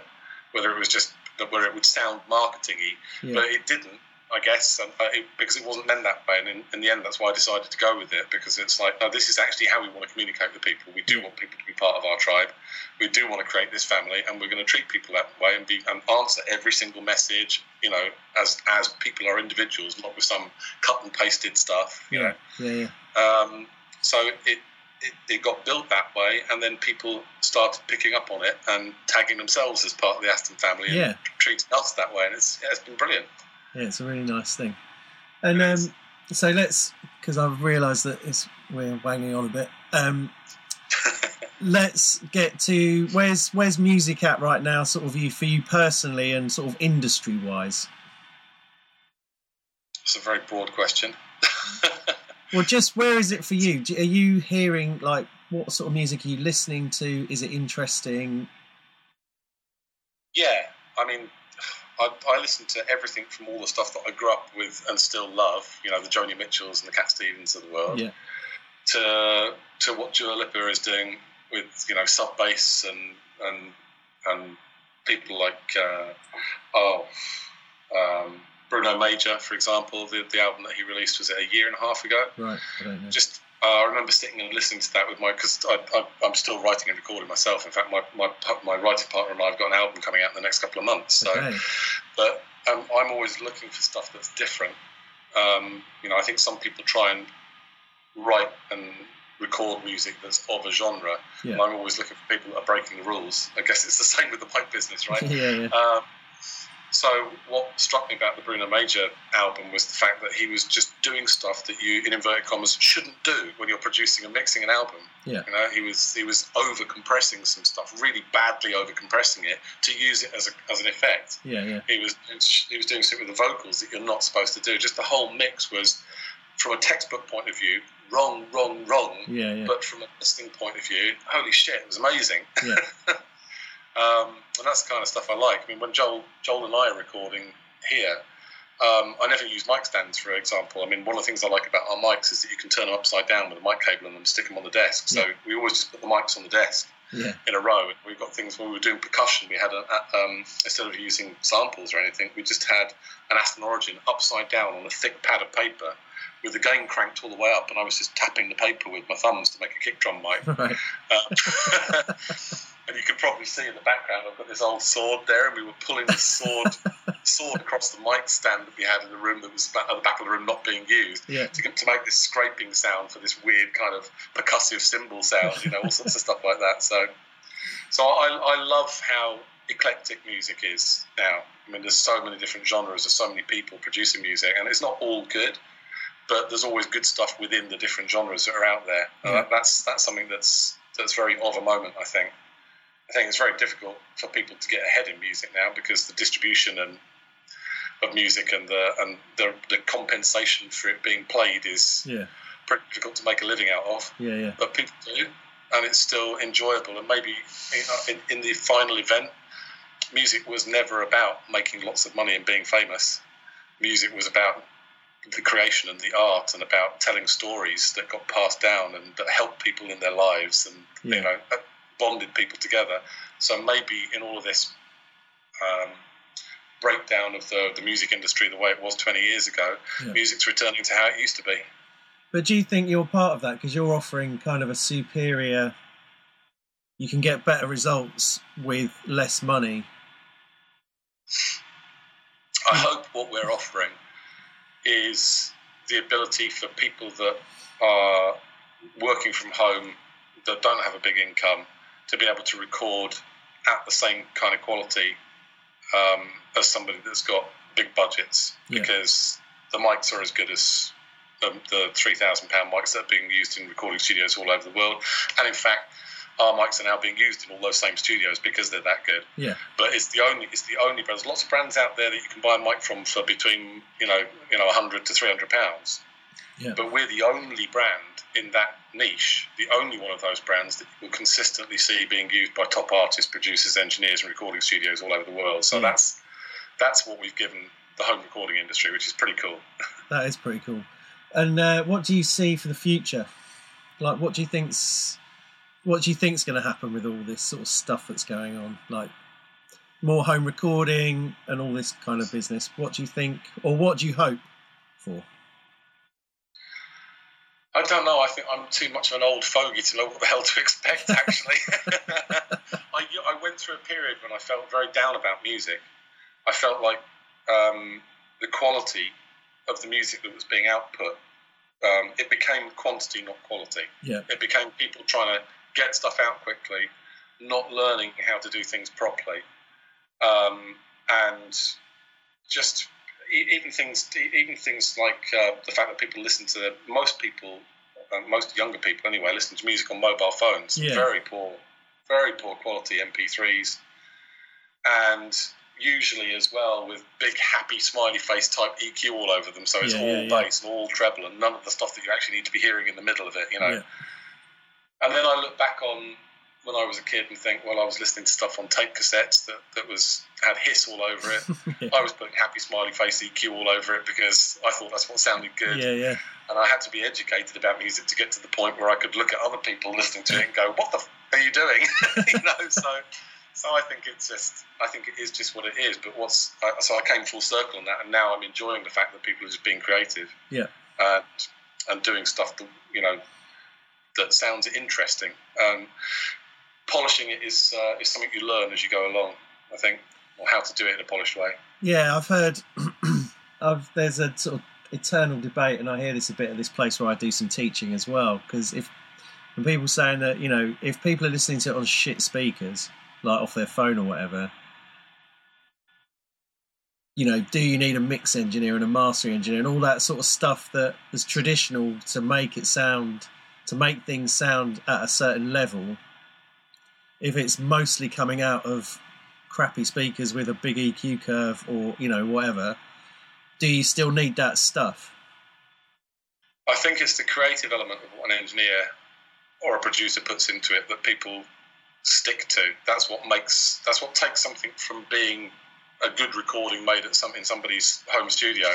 whether it was just whether it would sound marketingy yeah, but it didn't, I guess, and, uh, it, because it wasn't meant that way. And in, in the end, that's why I decided to go with it because it's like, no, this is actually how we want to communicate with people. We do want people to be part of our tribe. We do want to create this family, and we're going to treat people that way and be and answer every single message, you know, as as people are individuals, not with some cut and pasted stuff, you yeah, know. yeah, yeah. Um, so it, it it got built that way, and then people started picking up on it and tagging themselves as part of the Aston family and treating us that way, and it's yeah, it's been brilliant. Yeah, it's a really nice thing. And um, so let's, because I've realised that it's, we're wanging on a bit. Um, [LAUGHS] let's get to where's where's music at right now, sort of you for you personally and sort of industry wise. It's a very broad question. [LAUGHS] Well, just where is it for you? Are you hearing like what sort of music are you listening to? Is it interesting? yeah, I mean, I, I listen to everything from all the stuff that I grew up with and still love. You know, the Joni Mitchells and the Cat Stevens of the world. Yeah, To to what Dua Lipa is doing with you know sub bass and and and people like uh, oh um, Bruno Major, for example. The the album that he released was it a year and a half ago. right. I don't know. just uh, I remember sitting and listening to that with my because I, I, I'm still writing and recording myself. In fact, my, my my writing partner and I have got an album coming out in the next couple of months. So, Okay. but um, I'm always looking for stuff that's different. Um, you know, I think some people try and write and record music that's of a genre. Yeah. And I'm always looking for people that are breaking the rules. I guess it's the same with the pipe business, right? [LAUGHS] yeah, yeah. Um, so what struck me about the Bruno Major album was the fact that he was just doing stuff that you, in inverted commas, shouldn't do when you're producing and mixing an album. Yeah. You know, he was he was over compressing some stuff, really badly over compressing it to use it as a, as an effect. Yeah, yeah. He was he was doing something with the vocals that you're not supposed to do. Just the whole mix was, from a textbook point of view, wrong, wrong, wrong. Yeah, yeah. But from a listening point of view, holy shit, it was amazing. Yeah. [LAUGHS] um, and that's the kind of stuff I like. I mean, when Joel, Joel and I are recording here, um, I never use mic stands, for example. I mean, one of the things I like about our mics is that you can turn them upside down with a mic cable and then stick them on the desk. So Yeah. we always just put the mics on the desk Yeah. in a row. We've got things when we were doing percussion, we had a, a- um, instead of using samples or anything, we just had an Aston Origin upside down on a thick pad of paper with the gain cranked all the way up, and I was just tapping the paper with my thumbs to make a kick drum mic. [LAUGHS] Right. Uh, [LAUGHS] [LAUGHS] and you can probably see in the background, I've got this old sword there, and we were pulling the sword [LAUGHS] sword across the mic stand that we had in the room that was at the back of the room not being used Yeah. to, to make this scraping sound for this weird kind of percussive cymbal sound, you know, all sorts of stuff like that. So, so I, I love how eclectic music is now. I mean, there's so many different genres, there's so many people producing music, and it's not all good, but there's always good stuff within the different genres that are out there. Yeah. that- that's that's something that's that's very of a moment, I think. I think it's very difficult for people to get ahead in music now because the distribution and of music and the and the, the compensation for it being played is Yeah. pretty difficult to make a living out of. Yeah, yeah. But people do, and it's still enjoyable. And maybe in, in the final event, music was never about making lots of money and being famous. Music was about the creation and the art and about telling stories that got passed down and that helped people in their lives and Yeah. you know uh, bonded people together. So maybe in all of this um, breakdown of the, the music industry the way it was 20 years ago, Yeah. music's returning to how it used to be. But do you think you're part of that because you're offering kind of a superior? You can get better results with less money. I hope what we're offering is the ability for people that are working from home that don't have a big income to be able to record at the same kind of quality um, as somebody that's got big budgets Yeah. because the mics are as good as um, the three thousand pound mics that are being used in recording studios all over the world, and in fact, our mics are now being used in all those same studios because they're that good Yeah. but it's the only it's the only brand. There's lots of brands out there that you can buy a mic from for between you know you know 100 to 300 pounds. Yeah. But we're the only brand in that niche, the only one of those brands that you will consistently see being used by top artists, producers, engineers, and recording studios all over the world. So Yeah. that's that's what we've given the home recording industry, which is pretty cool. [LAUGHS] That is pretty cool. And uh, what do you see for the future? Like, what do you think's what do you think's going to happen with all this sort of stuff that's going on? Like more home recording and all this kind of business. What do you think, or what do you hope I don't know. I think I'm too much of an old fogey to know what the hell to [LAUGHS] expect. Actually, [LAUGHS] I, I went through a period when I felt very down about music. I felt like um, the quality of the music that was being output um, it became quantity, not quality. Yeah. It became people trying to get stuff out quickly, not learning how to do things properly, um, and just even things even things like uh, the fact that people listen to most people uh, most younger people anyway listen to music on mobile phones. Yeah. very poor very poor quality mp3s and usually as well with big happy smiley face type eq all over them. So it's Yeah, all yeah, bass and all treble and none of the stuff that you actually need to be hearing in the middle of it you know. And then I look back on when I was a kid and think, well, I was listening to stuff on tape cassettes that, that was had hiss all over it. [LAUGHS] Yeah. I was putting happy smiley face EQ all over it because I thought that's what sounded good. Yeah, yeah, And I had to be educated about music to get to the point where I could look at other people listening to it and go, what the f- are you doing? [LAUGHS] you know, so so I think it's just I think it is just what it is. But what's I so I came full circle on that, and now I'm enjoying the fact that people are just being creative Yeah. and and doing stuff that you know that sounds interesting. Um, polishing it is uh, is something you learn as you go along. I think, or how to do it in a polished way. yeah. I've heard. [CLEARS THROAT] I've there's a sort of eternal debate, and I hear this a bit at this place where I do some teaching as well. Because if and people saying that you know if people are listening to it on shit speakers, like off their phone or whatever, you know, do you need a mix engineer and a mastering engineer and all that sort of stuff that is traditional to make it sound to make things sound at a certain level? If it's mostly coming out of crappy speakers with a big EQ curve or you know whatever, do you still need that stuff? I think it's the creative element of what an engineer or a producer puts into it that people stick to. That's what makes that's what takes something from being a good recording made at some in somebody's home studio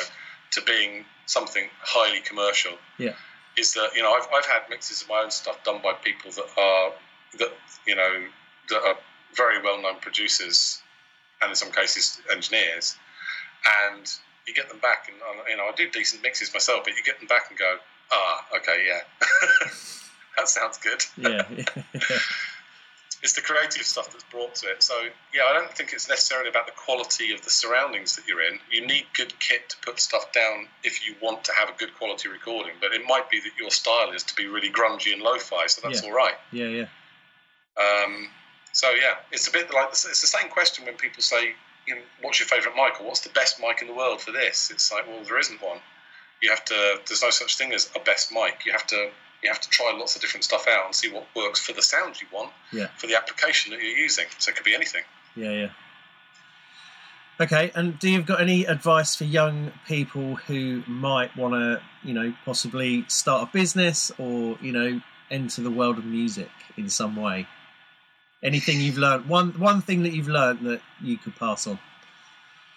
to being something highly commercial. Yeah. Is that you know I've I've had mixes of my own stuff done by people that are that you know that are very well known producers and in some cases engineers and you get them back and you know I do decent mixes myself but you get them back and go ah okay yeah [LAUGHS] that sounds good Yeah, yeah, [LAUGHS] [LAUGHS] it's the creative stuff that's brought to it. So yeah, I don't think it's necessarily about the quality of the surroundings that you're in. You need good kit to put stuff down if you want to have a good quality recording. But it might be that your style is to be really grungy and lo-fi, so that's Yeah. all right. yeah, yeah. Um, so yeah, it's a bit like it's the same question when people say, you know, "What's your favourite mic?" or "What's the best mic in the world for this?" It's like, well, there isn't one. You have to. There's no such thing as a best mic. You have to. You have to try lots of different stuff out and see what works for the sound you want, Yeah. for the application that you're using. So it could be anything. Yeah, yeah. Okay, and do you've got any advice for young people who might want to, you know, possibly start a business or, you know, enter the world of music in some way? Anything you've learned? One one thing that you've learned that you could pass on.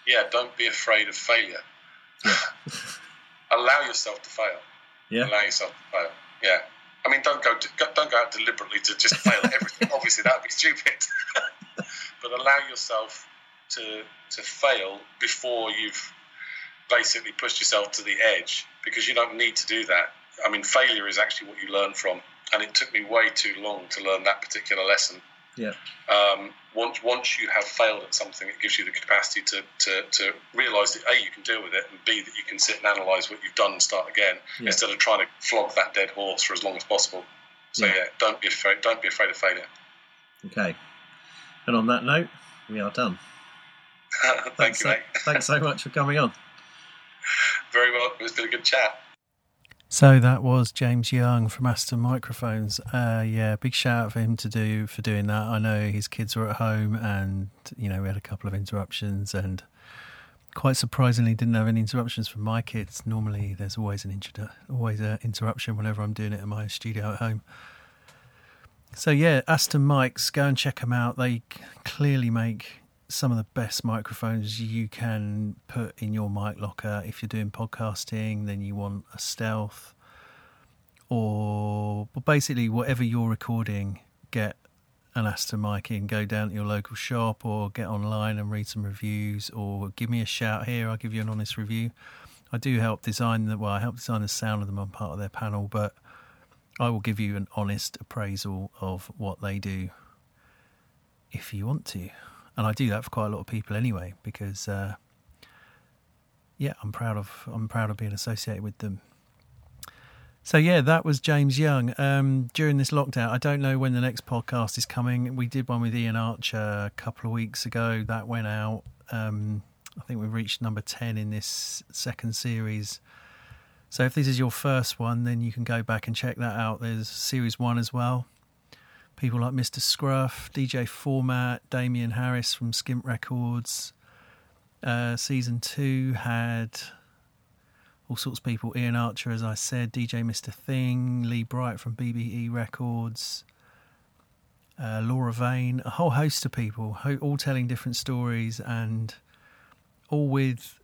Yeah, don't be afraid of failure. Yeah. [LAUGHS] Allow yourself to fail. Yeah. Allow yourself to fail. Yeah. I mean, don't go, to, go don't go out deliberately to just fail [LAUGHS] everything. Obviously, that would be stupid. [LAUGHS] but allow yourself to to fail before you've basically pushed yourself to the edge, because you don't need to do that. I mean, failure is actually what you learn from, and it took me way too long to learn that particular lesson. Yeah. Um, once once you have failed at something, it gives you the capacity to, to, to realise that a you can deal with it, and b that you can sit and analyse what you've done and start again Yeah. instead of trying to flog that dead horse for as long as possible. So Yeah. yeah, don't be afraid. Don't be afraid of failure. Okay. And on that note, we are done. [LAUGHS] Thank Thanks, you, so, mate. thanks so much for coming on. Very well. It's been a good chat. So that was James Young from Aston Microphones. Uh, yeah, big shout out for him to do for doing that. I know his kids were at home, and you know we had a couple of interruptions, and quite surprisingly didn't have any interruptions from my kids. Normally, there's always an introdu- always an interruption whenever I'm doing it in my studio at home. So yeah, Aston Mics, go and check them out. They clearly make some of the best microphones you can put in your mic locker. If you're doing podcasting, then you want a stealth, or basically whatever you're recording, get an Aston mic in. Go down to your local shop, or get online and read some reviews, or give me a shout here. I'll give you an honest review. I do help design the well, I help design the sound of them. I'm part of their panel, but I will give you an honest appraisal of what they do if you want to. And I do that for quite a lot of people anyway, because uh, yeah, I'm proud of I'm proud of being associated with them. So yeah, that was James Young. Um, during this lockdown, I don't know when the next podcast is coming. We did one with Ian Archer a couple of weeks ago. That went out. Um, I think we've reached number ten in this second series. So if this is your first one, then you can go back and check that out. There's series one as well. People like Mr. Scruff, DJ Format, Damian Harris from Skint Records. Uh, season two had all sorts of people. Ian Archer, as I said, DJ Mr. Thing, Lee Bright from BBE Records, uh, Laura Vane, a whole host of people, all telling different stories and all with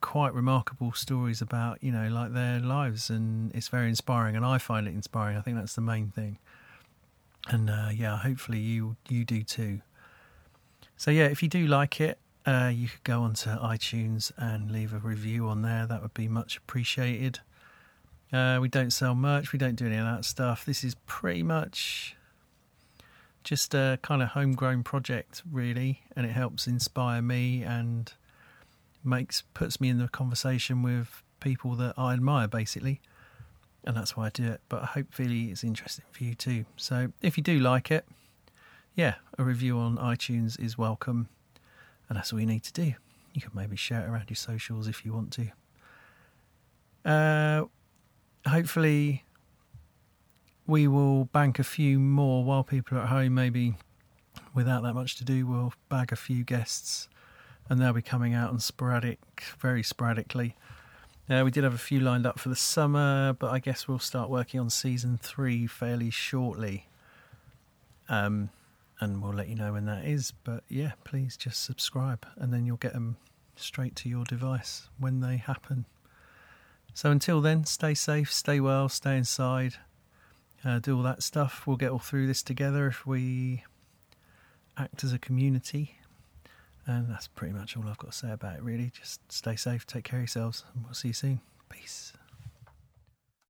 quite remarkable stories about you know like their lives and it's very inspiring and i find it inspiring i think that's the main thing and uh, yeah hopefully you you do too. So yeah if you do like it uh, you could go onto itunes and leave a review on there. That would be much appreciated. Uh, we don't sell merch. We don't do any of that stuff. This is pretty much just a kind of homegrown project really and it helps inspire me and makes puts me in the conversation with people that I admire basically. And that's why I do it. But hopefully, it's interesting for you too. So, if you do like it, yeah, a review on iTunes is welcome, and that's all you need to do. You can maybe share it around your socials if you want to. Uh, hopefully, we will bank a few more while people are at home, maybe without that much to do. We'll bag a few guests, and they'll be coming out on sporadic, very sporadically. Uh, we did have a few lined up for the summer, but I guess we'll start working on season three fairly shortly. Um, and we'll let you know when that is. But yeah, please just subscribe, and then you'll get them straight to your device when they happen. So until then, stay safe, stay well, stay inside, uh, do all that stuff. We'll get all through this together if we act as a community. And that's pretty much all I've got to say about it, really. Just stay safe, take care of yourselves, and we'll see you soon. Peace.